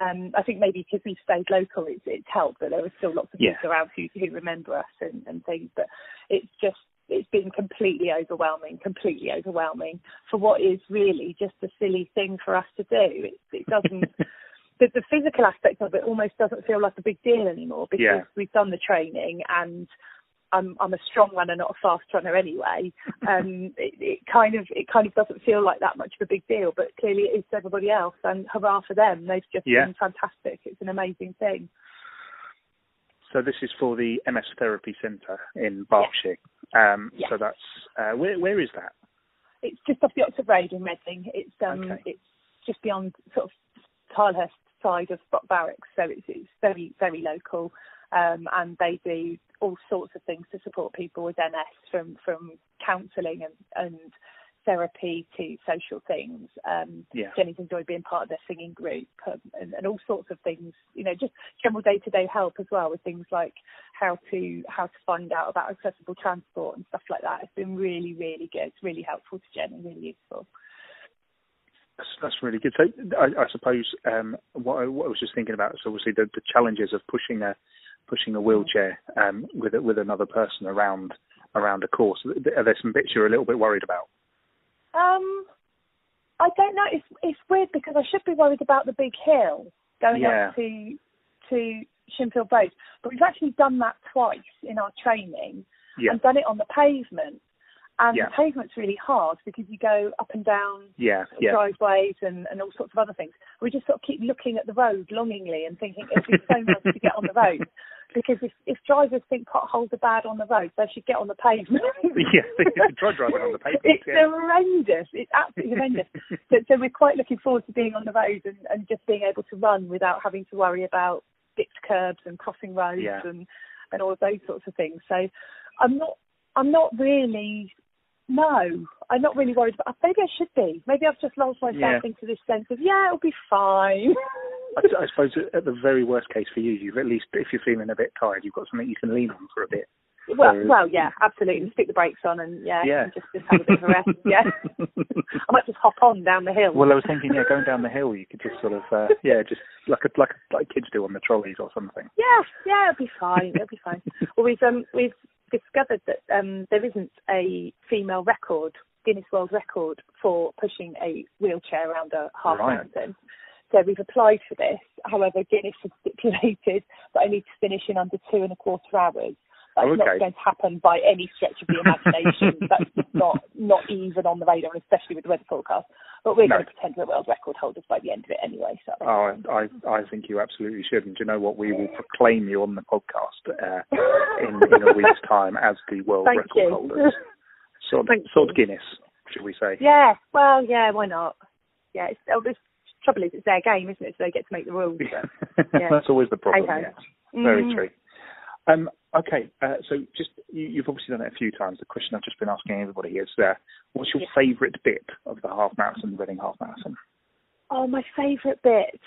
Um, I think maybe because we've stayed local, it's, it's helped that there are still lots of yeah. people around who, who remember us and, and things. But it's just it's been completely overwhelming, completely overwhelming for what is really just a silly thing for us to do. It, it doesn't. the, the physical aspect of it almost doesn't feel like a big deal anymore because yeah. we've done the training and I'm I'm a strong runner, not a fast runner anyway. Um, it, it kind of it kind of doesn't feel like that much of a big deal, but clearly it is to everybody else. And hurrah for them! They've just yeah. been fantastic. It's an amazing thing. So this is for the MS Therapy Centre in Berkshire. Yeah. Um, yeah. So that's uh, where where is that? It's just off the Oxford Road in Reading. It's um okay. it's just beyond sort of Tilehurst side of Brock Barracks, so it's, it's very, very local. Um, and they do all sorts of things to support people with MS, from from counselling and, and therapy to social things. Um, yeah. Jenny's enjoyed being part of their singing group um, and, and, all sorts of things. You know, just general day-to-day help as well with things like how to how to find out about accessible transport and stuff like that. It's been really, really good. It's really helpful to Jenny, really useful. That's, that's really good. So I, I suppose um, what, I, what I was just thinking about is obviously the, the challenges of pushing a pushing a wheelchair um, with with another person around around a course. Are there some bits you're a little bit worried about? Um, I don't know. It's it's weird because I should be worried about the big hill going Yeah. up to to Shinfield Road, but we've actually done that twice in our training Yeah. and done it on the pavement. And Yeah. the pavement's really hard because you go up and down Yeah, yeah. driveways and, and all sorts of other things. We just sort of keep looking at the road longingly and thinking it'd be so nice to get on the road. Because if, if drivers think potholes are bad on the road, they should get on the pavement. yeah, try driving on the pavement. It's yeah. horrendous. It's absolutely horrendous. so, so we're quite looking forward to being on the road and, and just being able to run without having to worry about dipped curbs and crossing roads Yeah. and, and all of those sorts of things. So I'm not I'm not really no, I'm not really worried. But maybe I should be. Maybe I've just lulled myself Yeah. into this sense of yeah, it'll be fine. I, I suppose at the very worst case for you, you've at least, if you're feeling a bit tired, you've got something you can lean on for a bit. well, So- well, yeah, absolutely. Stick the brakes on and yeah, Yeah. and just just have a bit of a rest. Yeah, I might just hop on down the hill. well, I was thinking, yeah, going down the hill, you could just sort of, uh, yeah, just like a, like like kids do on the trolleys or something. Yeah, yeah, it'll be fine. It'll be fine. Well, we've um we've discovered that um there isn't a female record, Guinness World Record for pushing a wheelchair around a half Right. marathon. So we've applied for this. However, Guinness has stipulated that I need to finish in under two and a quarter hours. That's Oh, not going to happen by any stretch of the imagination. That's just not not even on the radar, especially with the weather forecast. But we're No. going to pretend we're world record holders by the end of it anyway. So Oh, I I think you absolutely should. And do you know what? We will proclaim you on the podcast uh, in, in a week's time as the world Thank record you. holders. Sort Thank sort. Guinness, should we say? Yeah, well, yeah, why not? Yeah, it's, oh, trouble is it's their game, isn't it? So they get to make the rules. But, Yeah. That's always the problem. Hey-ho. Yes, very Mm. true. Um, okay, uh, so just you, you've obviously done it a few times. The question I've just been asking everybody is, uh, what's your Yeah. favourite bit of the half marathon, Reading half marathon? Oh, my favourite bit.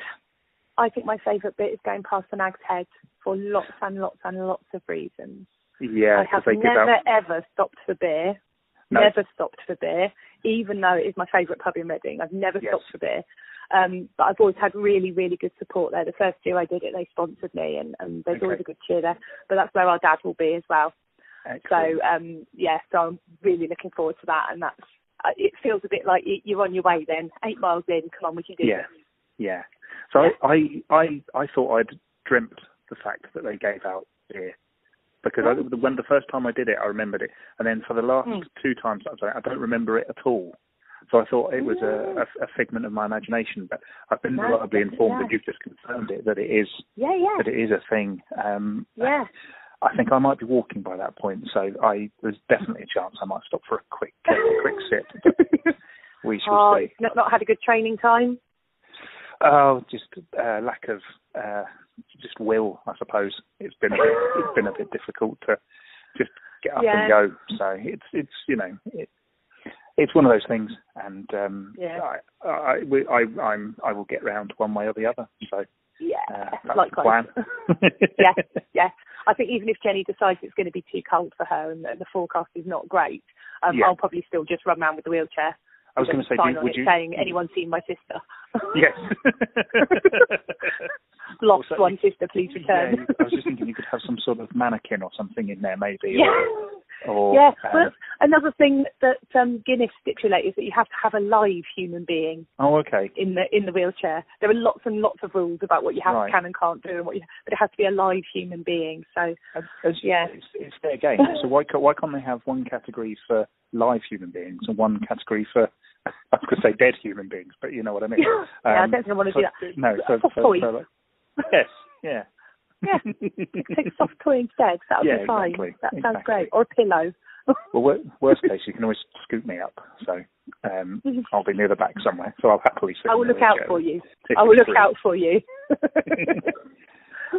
I think my favourite bit is going past the Nag's Head for lots and lots and lots of reasons. Yeah, I have 'cause they give never ever stopped for beer. No. Never stopped for beer, even though it is my favourite pub in Reading. I've never Yes. stopped for beer. Um, but I've always had really, really good support there. The first year I did it, they sponsored me, and, and there's Okay. always a good cheer there. But that's where our dad will be as well. Excellent. So um, yeah, so I'm really looking forward to that, and that's uh, it feels a bit like you're on your way. Then eight miles in, come on, we can do Yeah. this. Yeah. So I, I, I thought I'd dreamt the fact that they gave out beer because I, when the first time I did it, I remembered it, and then for the last Mm. two times I've done it, I don't remember it at all. So I thought it was a, a, a figment of my imagination, but I've been No, reliably informed yeah. that you've just confirmed it that it is Yeah, yeah, that it is a thing. Um, yeah. I think I might be walking by that point, so I there's definitely a chance I might stop for a quick uh, quick sip. We shall Oh, see. not, not had a good training time. Oh, just uh, lack of uh, just will, I suppose. It's been a bit, it's been a bit difficult to just get up Yeah. and go. So it's it's you know it, it's one of those things, and um, Yeah. I I, we, I I'm I will get round one way or the other. So Yeah, uh, likewise. plan. yeah, yeah. I think even if Jenny decides it's going to be too cold for her and, the forecast is not great, um, Yeah. I'll probably still just run around with the wheelchair. I was going to say, do, would you? saying anyone seen my sister? Yes. Lost Also, one sister, please return. you- I was just thinking you could have some sort of mannequin or something in there, maybe. Yeah. Or, or yeah. uh, another thing that um, Guinness stipulates is that you have to have a live human being oh, okay. in the in the wheelchair. There are lots and lots of rules about what you have, Right. can and can't do, and what you. But it has to be a live human being. So As, as, Yeah. it's, it's their game. So why why can't they have one category for live human beings and one category for I was going to say dead human beings, but you know what I mean. yeah, I Um, don't think I want to do that. No, for, for like- yes, yeah, Yeah. Take soft toy instead. That'll Yeah, be fine. exactly, That sounds exactly. great. Or a pillow. Well, worst case, you can always scoop me up. So um, I'll be near the back somewhere. So I'll happily sit. I will look out for you. I will look out for you.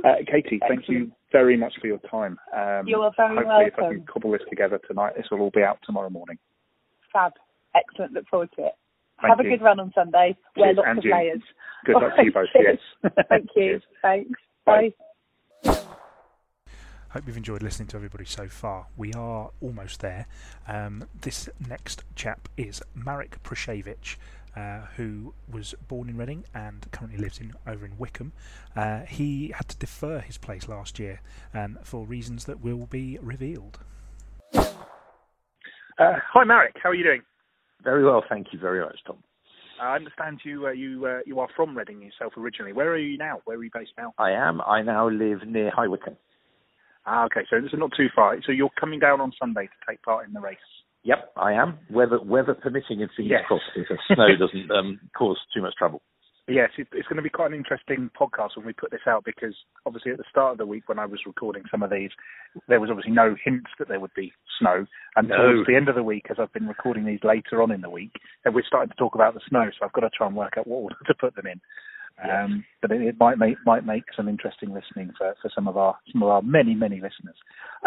Uh, Katie, thank you very much for your time. Um, You are very hopefully, if I welcome. can cobble this together tonight, this will all be out tomorrow morning. Fab. Excellent. Look forward to it. Thank Have you. a good run on Sunday. Wear lots and of you. layers. Good luck to you both. Cheers. Yes. Thank you. Cheers. Thanks. Bye. Bye. Hope you've enjoyed listening to everybody so far. We are almost there. Um, this next chap is Marek Pruszewicz, uh, who was born in Reading and currently lives in over in Wycombe. Uh, he had to defer his place last year um, for reasons that will be revealed. Uh, hi, Marek. How are you doing? Very well, thank you very much, Tom. I understand you uh, you uh, you are from Reading yourself originally. Where are you now? Where are you based now? I am. I now live near High Wycombe. Ah, okay, so this is not too far. So you're coming down on Sunday to take part in the race. Yep, I am. Weather weather permitting, and fingers Yes. crossed if the snow doesn't um, cause too much trouble. Yes, it, it's going to be quite an interesting podcast when we put this out because obviously at the start of the week when I was recording some of these, there was obviously no hints that there would be snow. And No. towards the end of the week, as I've been recording these later on in the week, and we're starting to talk about the snow, so I've got to try and work out what order to put them in. Um, but it, it might make might make some interesting listening for, for some of our some of our many many listeners.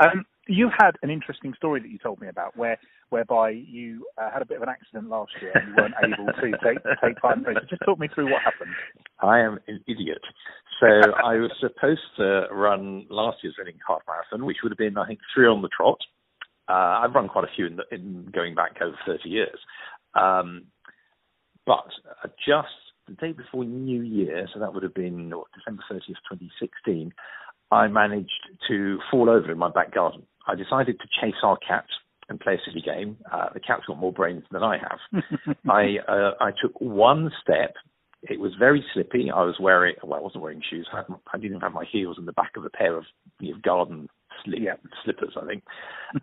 Um, you had an interesting story that you told me about where whereby you uh, had a bit of an accident last year and you weren't able to take take part in the race. So just talk me through what happened. I am an idiot. So I was supposed to run last year's running Half Marathon, which would have been, I think, three on the trot. Uh, I've run quite a few in, the, in going back over 30 years. Um, but just the day before New Year, so that would have been what, December 30th, 2016, I managed to fall over in my back garden. I decided to chase our cat and play a silly game. Uh, the cat's got more brains than I have. I uh, I took one step. It was very slippy. I was wearing well, I wasn't wearing shoes. I, had, I didn't have my heels in the back of a pair of you know, garden slip, slippers, I think,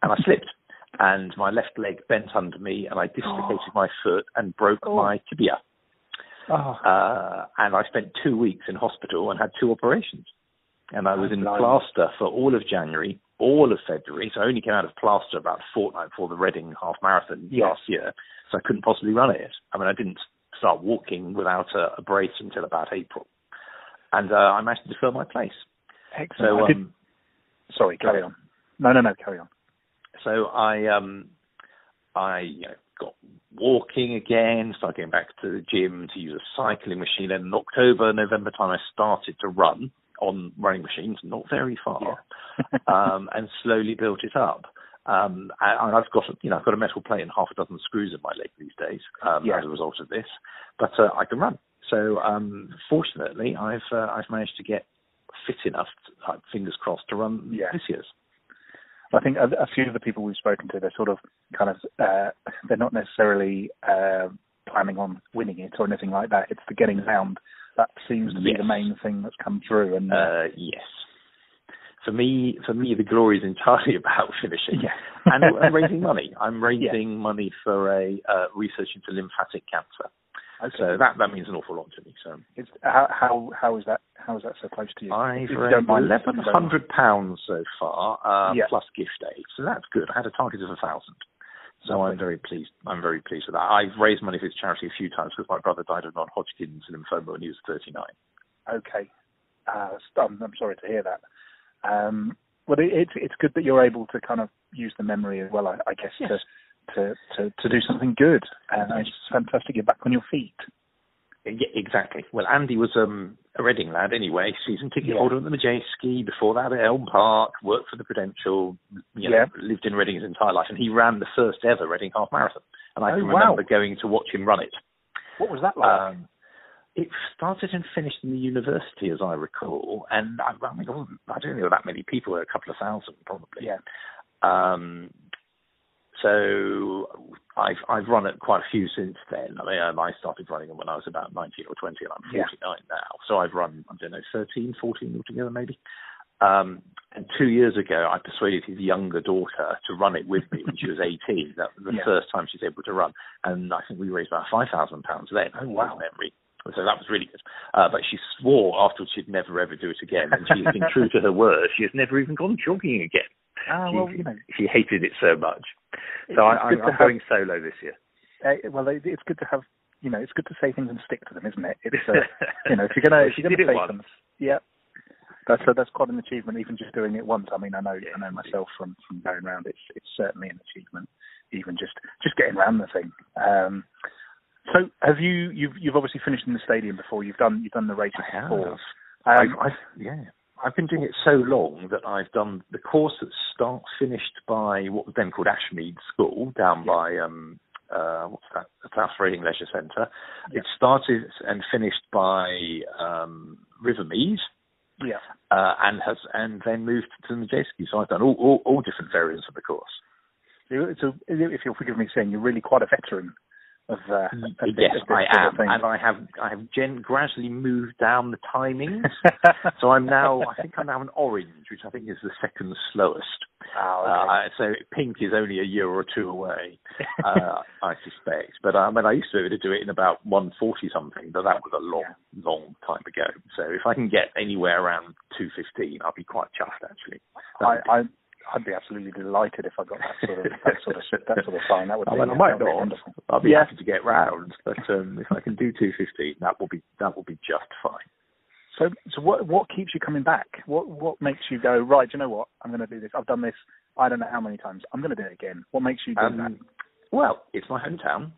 and I slipped. And my left leg bent under me, and I dislocated my foot and broke my tibia. Oh. Uh, and I spent two weeks in hospital and had two operations. And I was in plaster for all of January, all of February. So I only came out of plaster about a fortnight before the Reading half marathon Yes. last year. So I couldn't possibly run it. I mean, I didn't start walking without a, a brace until about April. And uh, I managed to defer my place. Excellent. So, um, sorry, carry on. No, no, no, carry on. So I um I you know, got walking again, started getting back to the gym to use a cycling machine. And in October, November time, I started to run on running machines, not very far, um, and slowly built it up. Um, and I've got you know I've got a metal plate and half a dozen screws in my leg these days um, Yeah. as a result of this, but uh, I can run. So um, fortunately, I've uh, I've managed to get fit enough, uh, fingers crossed, to run Yeah. this year's. I think a, a few of the people we've spoken to, they're sort of kind of, uh, they're not necessarily uh, planning on winning it or anything like that. It's the getting round that seems to be Yes. the main thing that's come through. And uh, Uh, yes. For me, for me, the glory is entirely about finishing Yeah. and, and raising money. I'm raising money for a uh, research into lymphatic cancer. Okay. So that that means an awful lot to me. So it's, how how how is that how is that so close to you? I've raised eleven hundred pounds so far, uh, Yeah. plus gift aid. So that's good. I had a target of a thousand. So I'm very pleased. I'm very pleased with that. I've raised money for this charity a few times because my brother died of non-Hodgkin's lymphoma when he was 39. Okay. Uh, I'm, I'm sorry to hear that. Um, but it, it's it's good that you're able to kind of use the memory as well, I, I guess, Yes. to, to to to do something good. And it's fantastic. You're back on your feet. Yeah, exactly. Well, Andy was um, a Reading lad anyway, season ticket Yeah. holder at the Madejski, before that at Elm Park, worked for the Prudential, you know, Yeah. lived in Reading his entire life, and he ran the first ever Reading half marathon. And I Oh, can wow. remember going to watch him run it. What was that like? Um, it started and finished in the university, as I recall, and I, I mean, I don't think there were that many people, a couple of thousand probably. yeah. Um, so I've I've run it quite a few since then. I mean, um, I started running them when I was about 19 or 20, and I'm Yeah. 49 now. So I've run, I don't know, 13, 14 altogether, maybe. Um, and two years ago, I persuaded his younger daughter to run it with me when she was 18. That was the Yeah. first time she's able to run, and I think we raised about five thousand pounds then. Oh, wow. Memory. So that was really good. Uh, but she swore afterwards she'd never ever do it again, and she's been true to her word. She has never even gone jogging again. Ah, She- well, you know, She hated it so much. So I, good I'm, I'm have- going solo this year. uh, well, it's good to have. You know, it's good to say things and stick to them, isn't it? It's uh, you know, if you're gonna Well, if you're gonna say once. them, yeah. That's uh, that's quite an achievement, even just doing it once. I mean, I know I know myself from from going around. It's it's certainly an achievement, even just just getting around the thing. Um, so, have you you've you've obviously finished in the stadium before? You've done you've done the race I have. before. Um, I've, I've, yeah. I've been doing it so long that I've done the course that start finished by what was then called Ashmead School down by um uh what's that the South Reading Leisure Centre. It started and finished by um Rivermead yeah. uh, and has and then moved to the Madejski. So I've done all, all, all different variants of the course. So, so if you'll forgive me saying, you're really quite a veteran of, uh, of yes, this, I sort am, of thing. and I have I have gen- gradually moved down the timings. so I'm now I think I'm now an orange, which I think is the second slowest. Oh, okay. Uh, so pink is only a year or two away, uh, I suspect. But I mean, I used to be able to do it in about 140 something, but that was a long, long time ago. So if I can get anywhere around 215, I'll be quite chuffed actually. I, I I'd be absolutely delighted if I got that sort of that sort of that sort of sign. That would I be, mean, I might that not. wonderful. I'll be Yeah. happy to get round, but um, if I can do 215, that will be that will be just fine. So, so what what keeps you coming back? What what makes you go right? Do you know what? I'm going to do this. I've done this. I don't know how many times. I'm going to do it again. What makes you do that? Um, well, it's my hometown.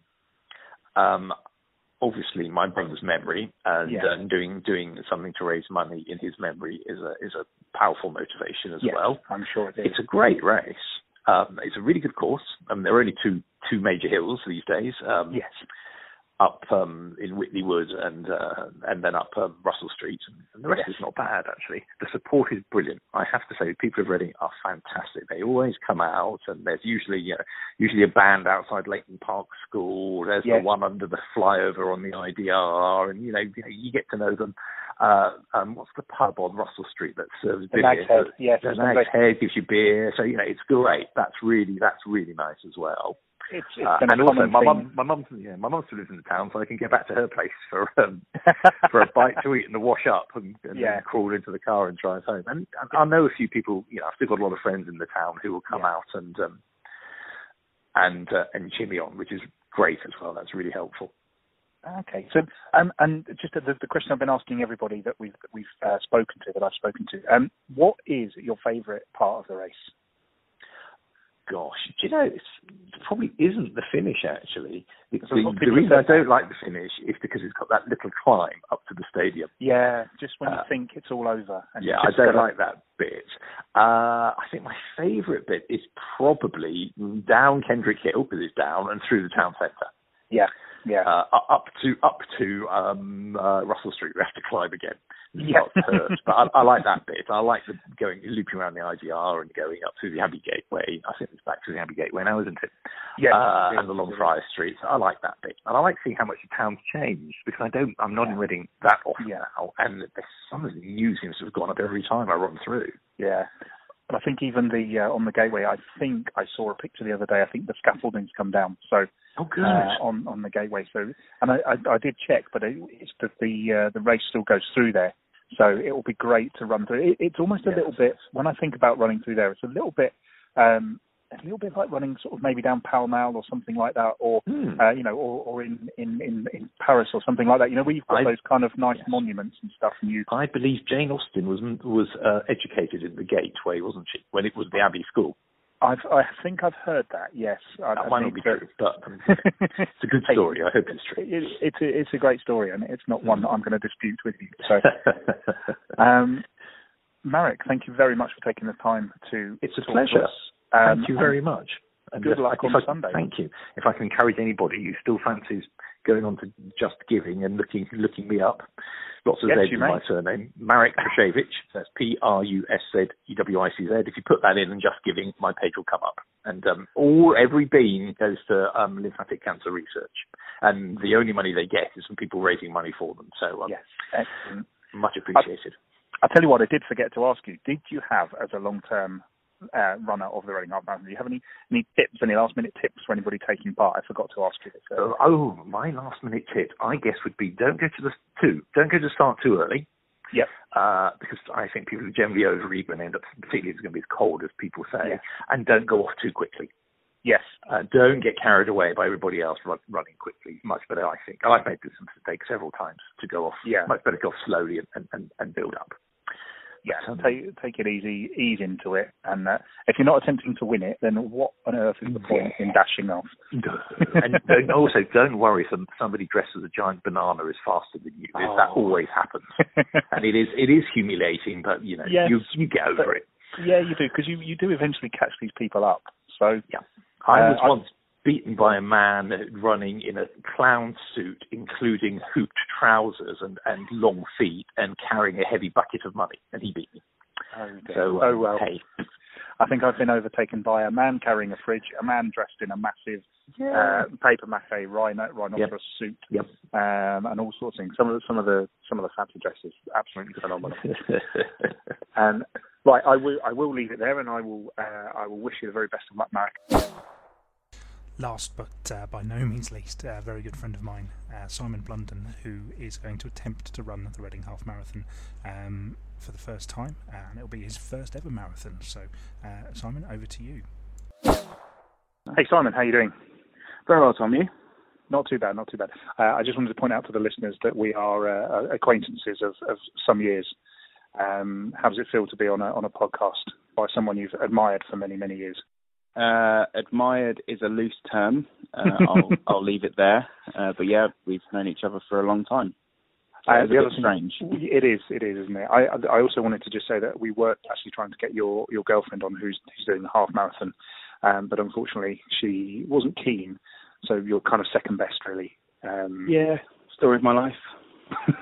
Um, obviously, my brother's memory and Yeah. uh, doing doing something to raise money in his memory is a is a powerful motivation as Yes, well. I'm sure it is. It's a great race. Um, it's a really good course. Um, there are only two two major hills these days. Um, yes. Up um, in Whitley Wood and uh, and then up um, Russell Street, and the rest Yes. is not bad actually. The support is brilliant. I have to say, people of Reading are fantastic. They always come out, and there's usually you know, usually a band outside Leighton Park School. There's Yes. the one under the flyover on the IDR, and you know you, know, you get to know them. Uh, um, what's the pub on Russell Street that serves The beer? Head, yes, the Nag's. Head gives you beer, so you know it's great. That's really that's really nice as well. It's, it's Uh, and also, my mum, my mum, yeah, my mum still lives in the town, so I can get back to her place for um, for a bite to eat and a wash up, and, and Yeah. then crawl into the car and drive home. And I I know a few people. You know, I've still got a lot of friends in the town who will come Yeah. out and um, and uh, and me on, which is great as well. That's really helpful. Okay. So, um, and just the, the question I've been asking everybody that we've that we've uh, spoken to, that I've spoken to, um, what is your favourite part of the race? Gosh, do you know, it's, it probably isn't the finish actually. The, There's a lot of the, reason I don't like the finish is because it's got that little climb up to the stadium. Yeah, just when you Uh, think it's all over. And Yeah, I don't like that bit. Uh, I think my favourite bit is probably down Kendrick Hill because it's down and through the town centre. Yeah, yeah. Uh, up to up to um, uh, Russell Street, we have to climb again. Yeah. starts to hurt, but I, I like that bit. I like the going looping around the IDR and going up through the Abbey Gateway. I think it's back to the Abbey Gateway now, isn't it? Yeah. uh, and along. Friar Street. I like that bit, and I like seeing how much the town's changed because I don't. I'm not in Reading that often Yeah. now, and something new seems to have gone up every time I run through. Yeah. But I think even the uh, on the gateway, I think I saw a picture the other day. I think the scaffolding's come down. So Oh, good. uh, on on the gateway. So and I I, I did check, but it, it's that the uh, the race still goes through there. So it will be great to run through. It, it's almost a Yes. little bit when I think about running through there. It's a little bit. Um, a little bit like running sort of maybe down Pall Mall or something like that, or Hmm. uh, you know, or, or in, in, in, in Paris or something like that. You know, where you've got I- those kind of nice yes. monuments and stuff, and you I believe Jane Austen was was uh, educated in the Gateway, wasn't she? When it was the Abbey School. I've, I think I've heard that. Yes, I, That I might not be true, but um, it's a good story. I hope it's true. It, it's a, it's a great story, and it's not one that I'm going to dispute with you. So, um, Marek, thank you very much for taking the time to. it's a pleasure. Us. Um, Thank you very much. And good luck on I- Sunday. Thank you. If I can encourage anybody who still fancies going on to Just Giving and looking looking me up, lots of Yes, Z's in may. my surname, Marek Pruszewicz. That's P R U S Z E W I C Z. If you put that in and Just Giving, my page will come up. And um, all every bean goes to um, lymphatic cancer research, and the only money they get is from people raising money for them. So um, Yes, excellent. much appreciated. i'll tell you what, I did forget to ask you. Did you have, as a long-term uh, runner of the Reading Half Marathon, do you have any any tips, any last-minute tips for anybody taking part? I forgot to ask you this. Uh, oh, my last minute tip, I guess, would be don't go to the two. Don't go to start too early. Yep. Uh, because I think people generally overeat when they end up, particularly if it's going to be as cold as people say, Yes. and don't go off too quickly. Yes. Uh, don't get carried away by everybody else run, running quickly. Much better, I think. I've made this mistake several times to go off. Yeah. Much better go off slowly and, and, and build up. Yeah, take take it easy, ease into it, and uh, if you're not attempting to win it, then what on earth is the point in dashing off? and don't, also, don't worry if somebody dressed as a giant banana is faster than you. That Oh. always happens. and it is it is humiliating, but you know Yes, you you get over but- it. yeah, you do because you you do eventually catch these people up. So yeah, I Uh, was once beaten by a man running in a clown suit, including hooped trousers and and long feet, and carrying a heavy bucket of money, and he beat me. oh, dear. So oh um, well. hey, I think I've been overtaken by a man carrying a fridge, a man dressed in a massive yeah. uh, paper mache rhino, rhinoceros yep. suit, yep. Um, and all sorts of things. Some of the, some of the some of the fancy dresses, absolutely phenomenal. and right, I will I will leave it there, and I will uh, I will wish you the very best of luck, Mark. Last but uh, by no means least, a very good friend of mine, uh, Simon Blunden, who is going to attempt to run the Reading Half Marathon um, for the first time, and it'll be his first ever marathon. So, uh, Simon, over to you. Hey, Simon, how are you doing? Very well, Tom. You? Not too bad, not too bad. Uh, I just wanted to point out to the listeners that we are uh, acquaintances of, of, some years. Um, how does it feel to be on a on a podcast by someone you've admired for many many years? Uh, admired is a loose term. Uh, I'll, I'll leave it there. Uh, but yeah, we've known each other for a long time. So uh, the other strange. It is, it is, isn't it? I, I also wanted to just say that we were actually trying to get your, your girlfriend on, who's, who's doing the half marathon, um, but unfortunately she wasn't keen. So you're kind of second best, really. Um, yeah, story of my life.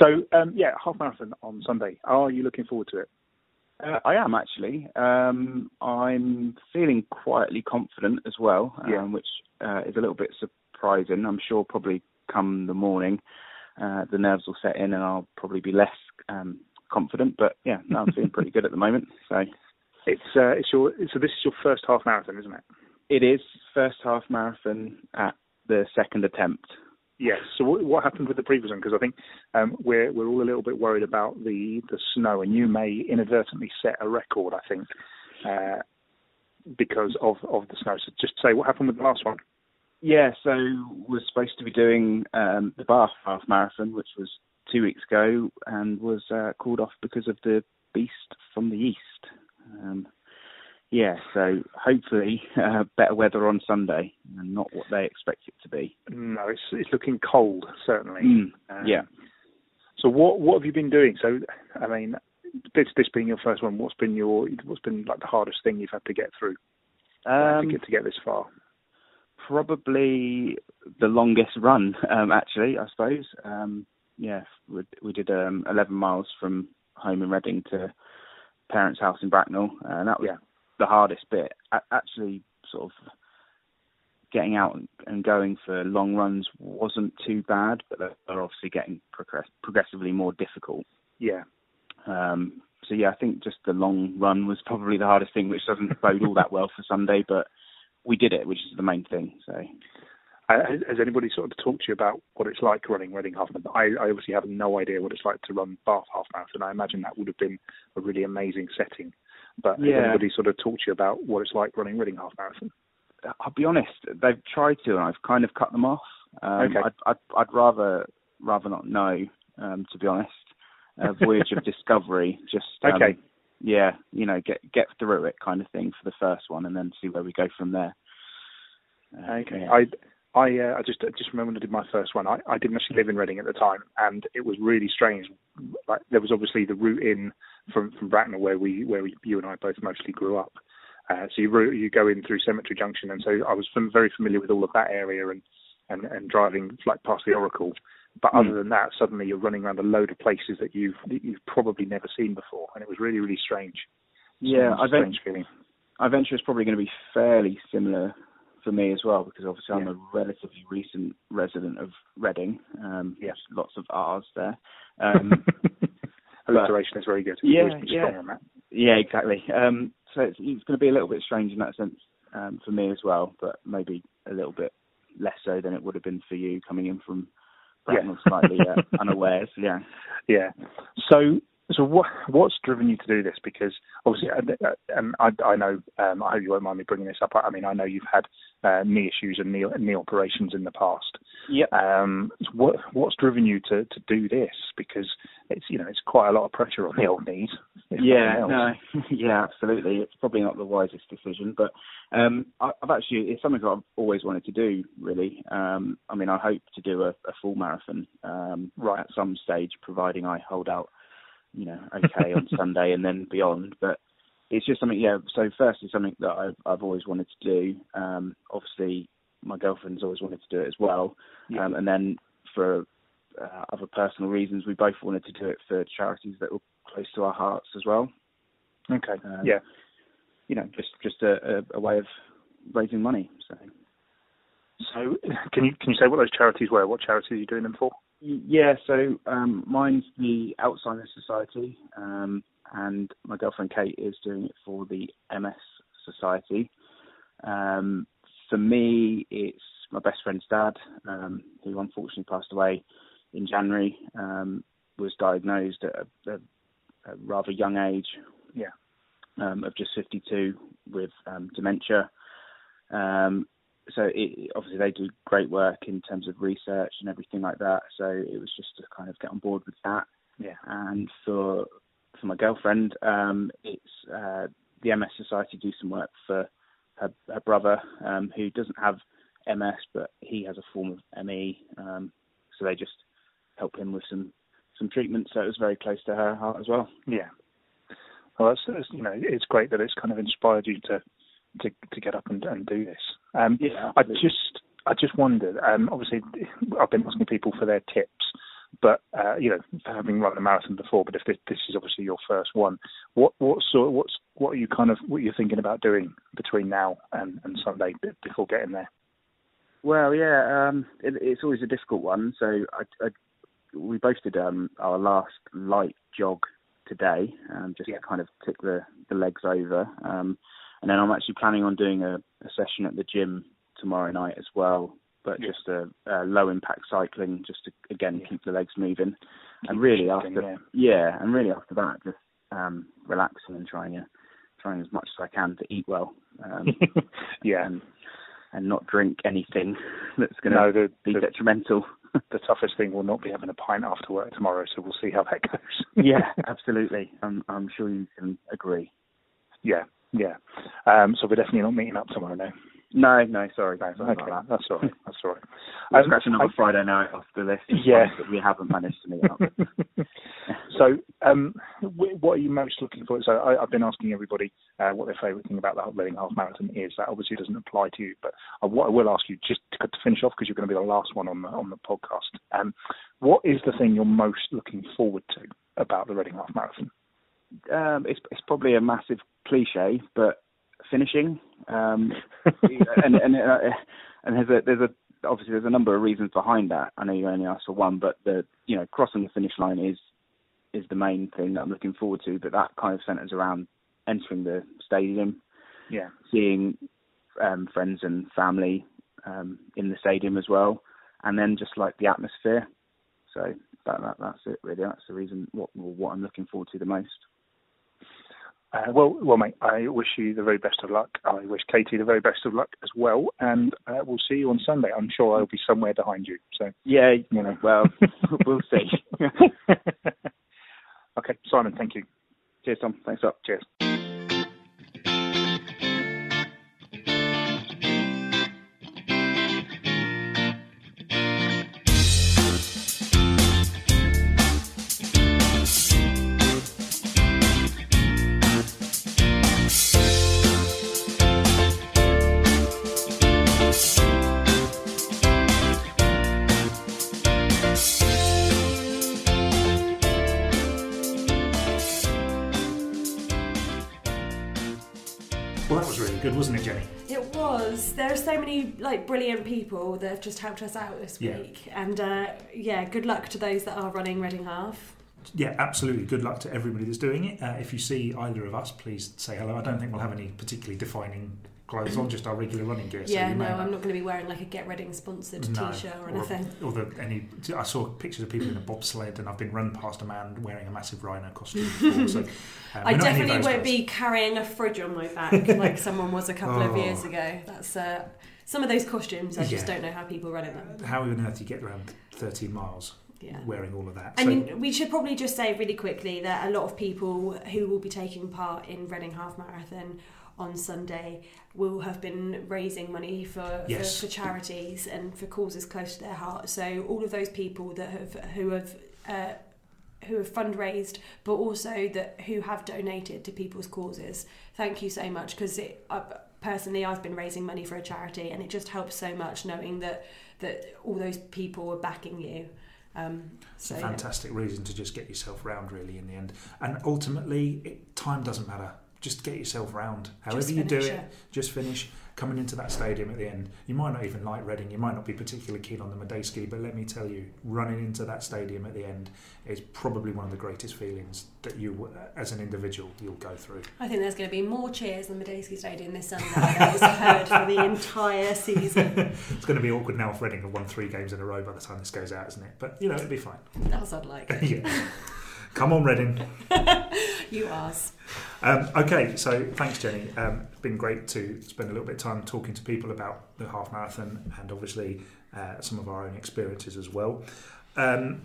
so um, yeah, half marathon on Sunday. Are you looking forward to it? Uh, I am actually. Um, I'm feeling quietly confident as well, um, yeah. which uh, is a little bit surprising. I'm sure probably come the morning, uh, the nerves will set in and I'll probably be less um, confident. But yeah, no, I'm feeling pretty good at the moment. So it's uh, it's your so this is your first half marathon, isn't it? It is first half marathon at the second attempt. Yes. So what, what happened with the previous one? Because I think um, we're we're all a little bit worried about the the snow, and you may inadvertently set a record. I think uh, because of of the snow. So just say what happened with the last one. Yeah. So we're supposed to be doing um, the Bath half marathon, which was two weeks ago, and was uh, called off because of the beast from the east. Um, yeah, so hopefully uh, better weather on Sunday and not what they expect it to be. No, it's it's looking cold certainly. Mm, um, yeah. So what what have you been doing? So I mean, this this being your first one, what's been your what's been like the hardest thing you've had to get through um, to get to get this far? Probably the longest run, um, actually. I suppose. Um, yeah, we, we did um, 11 miles from home in Reading to parents' house in Bracknell, and that was yeah the hardest bit. Actually, sort of getting out and going for long runs wasn't too bad, but they're obviously getting progress- progressively more difficult. Yeah. Um, so yeah, I think just the long run was probably the hardest thing, which doesn't bode all that well for Sunday, but we did it, which is the main thing. So. Uh, has anybody sort of talked to you about what it's like running Reading Half Marathon? I, I obviously have no idea what it's like to run Bath Half Marathon. I imagine that would have been a really amazing setting. But yeah. has anybody sort of talked to you about what it's like running Reading Half Marathon? I'll be honest, they've tried to, and I've kind of cut them off. Um, okay. I'd, I'd, I'd rather rather not know, um, to be honest. A voyage of discovery, just um, okay. Yeah, you know, get get through it, kind of thing, for the first one, and then see where we go from there. Uh, okay, yeah. I I uh, I just just remember when I did my first one. I, I didn't actually live in Reading at the time, and it was really strange. Like there was obviously the route in from from Bracknell where we where we, you and I both mostly grew up. Uh, so you you go in through Cemetery Junction, and so I was very familiar with all of that area and and, and driving like past the Oracle. But mm. other than that, suddenly you're running around a load of places that you've that you've probably never seen before, and it was really really strange. Yeah, strange, I strange feeling. I venture it's probably going to be fairly similar for me as well because obviously yeah. I'm a relatively recent resident of Reading. Um, yeah. lots of R's there. Um, Alliteration is very good. Yeah, yeah. Yeah, exactly. Um, so it's, it's, going to be a little bit strange in that sense um, for me as well, but maybe a little bit less so than it would have been for you coming in from Bracknell yeah. slightly uh, unawares. Yeah. Yeah. So so what what's driven you to do this? Because obviously, uh, um, I, I know um, I hope you won't mind me bringing this up. I mean, I know you've had uh, knee issues and knee, knee operations in the past. Yeah. Um, so what what's driven you to, to do this? Because it's you know it's quite a lot of pressure on the old knees. Yeah. No. yeah. Absolutely. It's probably not the wisest decision, but um, I, have actually it's something that I've always wanted to do. Really. Um, I mean, I hope to do a, a full marathon um, right at some stage, providing I hold out you know, okay on Sunday and then beyond. But it's just something, yeah. So first, it's something that I've I've always wanted to do. Um, obviously, my girlfriend's always wanted to do it as well. Yeah. Um, and then for uh, other personal reasons, we both wanted to do it for charities that were close to our hearts as well. Okay. Um, yeah. You know, just just a, a, a way of raising money. So. So, can you can you say what those charities were? What charities are you doing them for? Yeah, so um, mine's the Alzheimer's Society, um, and my girlfriend Kate is doing it for the MS Society. Um, for me, it's my best friend's dad, um, who unfortunately passed away in January, um, was diagnosed at a, a, a rather young age. Yeah. Um, of just 52 with um, dementia. Um, so it, obviously they do great work in terms of research and everything like that. So it was just to kind of get on board with that. Yeah. And for for my girlfriend, um, it's uh, the MS Society do some work for her, her brother um, who doesn't have MS, but he has a form of ME. Um, so they just help him with some some treatment. So it was very close to her heart as well. Yeah. Well, that's, that's you know it's great that it's kind of inspired you to to to get up and, and do this. Um, yeah, I just I just wondered. Um, obviously, I've been asking people for their tips, but uh, you know, having run a marathon before, but if this, this is obviously your first one, what what sort what's what are you kind of what you're thinking about doing between now and, and Sunday before getting there? Well, yeah, um, it, it's always a difficult one. So I, I, we both did um, our last light jog today, um, just yeah. to kind of tick the, the legs over. Um, and then I'm actually planning on doing a, a session at the gym tomorrow night as well, but Yeah. just a, a low impact cycling, just to again Yeah. keep the legs moving. Keep and really after yeah. and really after that, just um, relaxing and trying to, trying as much as I can to eat well. Um, yeah. and and not drink anything that's going to No, the, be the detrimental. the toughest thing will not be having a pint after work tomorrow, so we'll see how that goes. yeah, absolutely. I'm I'm sure you can agree. yeah, yeah. Um, so we're definitely not meeting up tomorrow now. No, no, sorry. No, sorry okay, that. that's all right. That's all right. We're Um, scratching I- another Friday night off the list. Yeah. we haven't managed to meet up. so, um, what are you most looking for? So, I, I've been asking everybody uh, what their favourite thing about the Reading Half Marathon is. That obviously doesn't apply to you, but I, what I will ask you just to, to finish off because you're going to be the last one on the on the podcast. Um, what is the thing you're most looking forward to about the Reading Half Marathon? Um, it's it's probably a massive cliche, but finishing. Um, and and uh, and there's a there's a obviously there's a number of reasons behind that. I know you only asked for one, but the you know crossing the finish line is is the main thing that I'm looking forward to. But that kind of centres around entering the stadium, Yeah, seeing um, friends and family um, in the stadium as well, and then just like the atmosphere. So that, that that's it really. That's the reason what what I'm looking forward to the most. Uh, well, well, mate, I wish you the very best of luck. I wish Katie the very best of luck as well, and uh, we'll see you on Sunday. I'm sure I'll be somewhere behind you. So, Yeah, you know. well, we'll see. okay, Simon, thank you. Cheers, Tom. Thanks up. Cheers. There are so many like brilliant people that have just helped us out this Yeah. week, and uh, yeah, good luck to those that are running Reading Half. Yeah, absolutely. Good luck to everybody that's doing it. Uh, if you see either of us, please say hello. I don't think we'll have any particularly defining clothes on, just our regular running gear. so yeah, you no, I'm not going to be wearing like a Get Reading sponsored No, T-shirt or anything. Or the, any, I saw pictures of people in a bobsled, and I've been run past a man wearing a massive rhino costume. Before, so, um, I we're not any of definitely won't guys. be carrying a fridge on my back like someone was a couple of Oh. years ago. That's uh, some of those costumes. I just don't know how people run in them. How on earth do you get around 13 miles Yeah. wearing all of that? I So- mean, we should probably just say really quickly that a lot of people who will be taking part in Reading Half Marathon on Sunday will have been raising money for, Yes. for, for charities and for causes close to their heart. So all of those people that have who have uh, who have fundraised, but also that who have donated to people's causes. Thank you so much because it. Uh, Personally, I've been raising money for a charity, and it just helps so much knowing that that all those people are backing you. Um, It's so, a yeah. fantastic reason to just get yourself round, really, in the end. And ultimately, it, time doesn't matter. just get yourself round. However you do it, it. just finish. Coming into that stadium at the end, you might not even like Reading, you might not be particularly keen on the Madejski, but let me tell you, running into that stadium at the end is probably one of the greatest feelings that you, as an individual, you'll go through. I think there's going to be more cheers in the Madejski Stadium this Sunday than I've heard for the entire season. it's going to be awkward now if Reading have won three games in a row by the time this goes out, isn't it? But you know, it'll be fine. That's unlikely. yeah. Come on, Reading. You ask. Um, okay, so thanks, Jenny. Um, it's been great to spend a little bit of time talking to people about the half marathon and obviously uh, some of our own experiences as well. Um,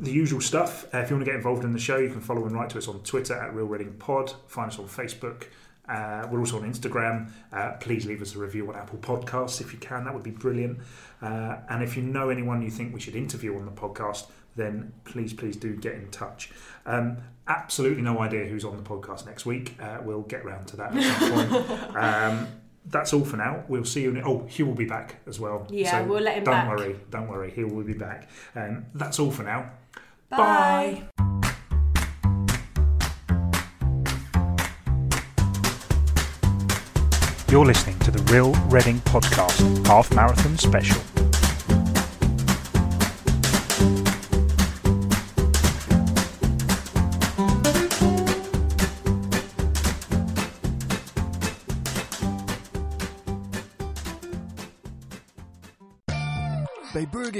the usual stuff. Uh, if you want to get involved in the show, you can follow and write to us on Twitter at Real Reading Pod. Find us on Facebook. Uh, we're also on Instagram. Uh, please leave us a review on Apple Podcasts if you can. That would be brilliant. Uh, and if you know anyone you think we should interview on the podcast, then please, please do get in touch. Um, absolutely no idea who's on the podcast next week. Uh, we'll get round to that at some point. Um, that's all for now. We'll see you. In, oh, Hugh will be back as well. Yeah, we'll let him don't back. worry, don't worry. He will be back. Um, that's all for now. Bye. You're listening to the Real Reading Podcast, Half Marathon Special.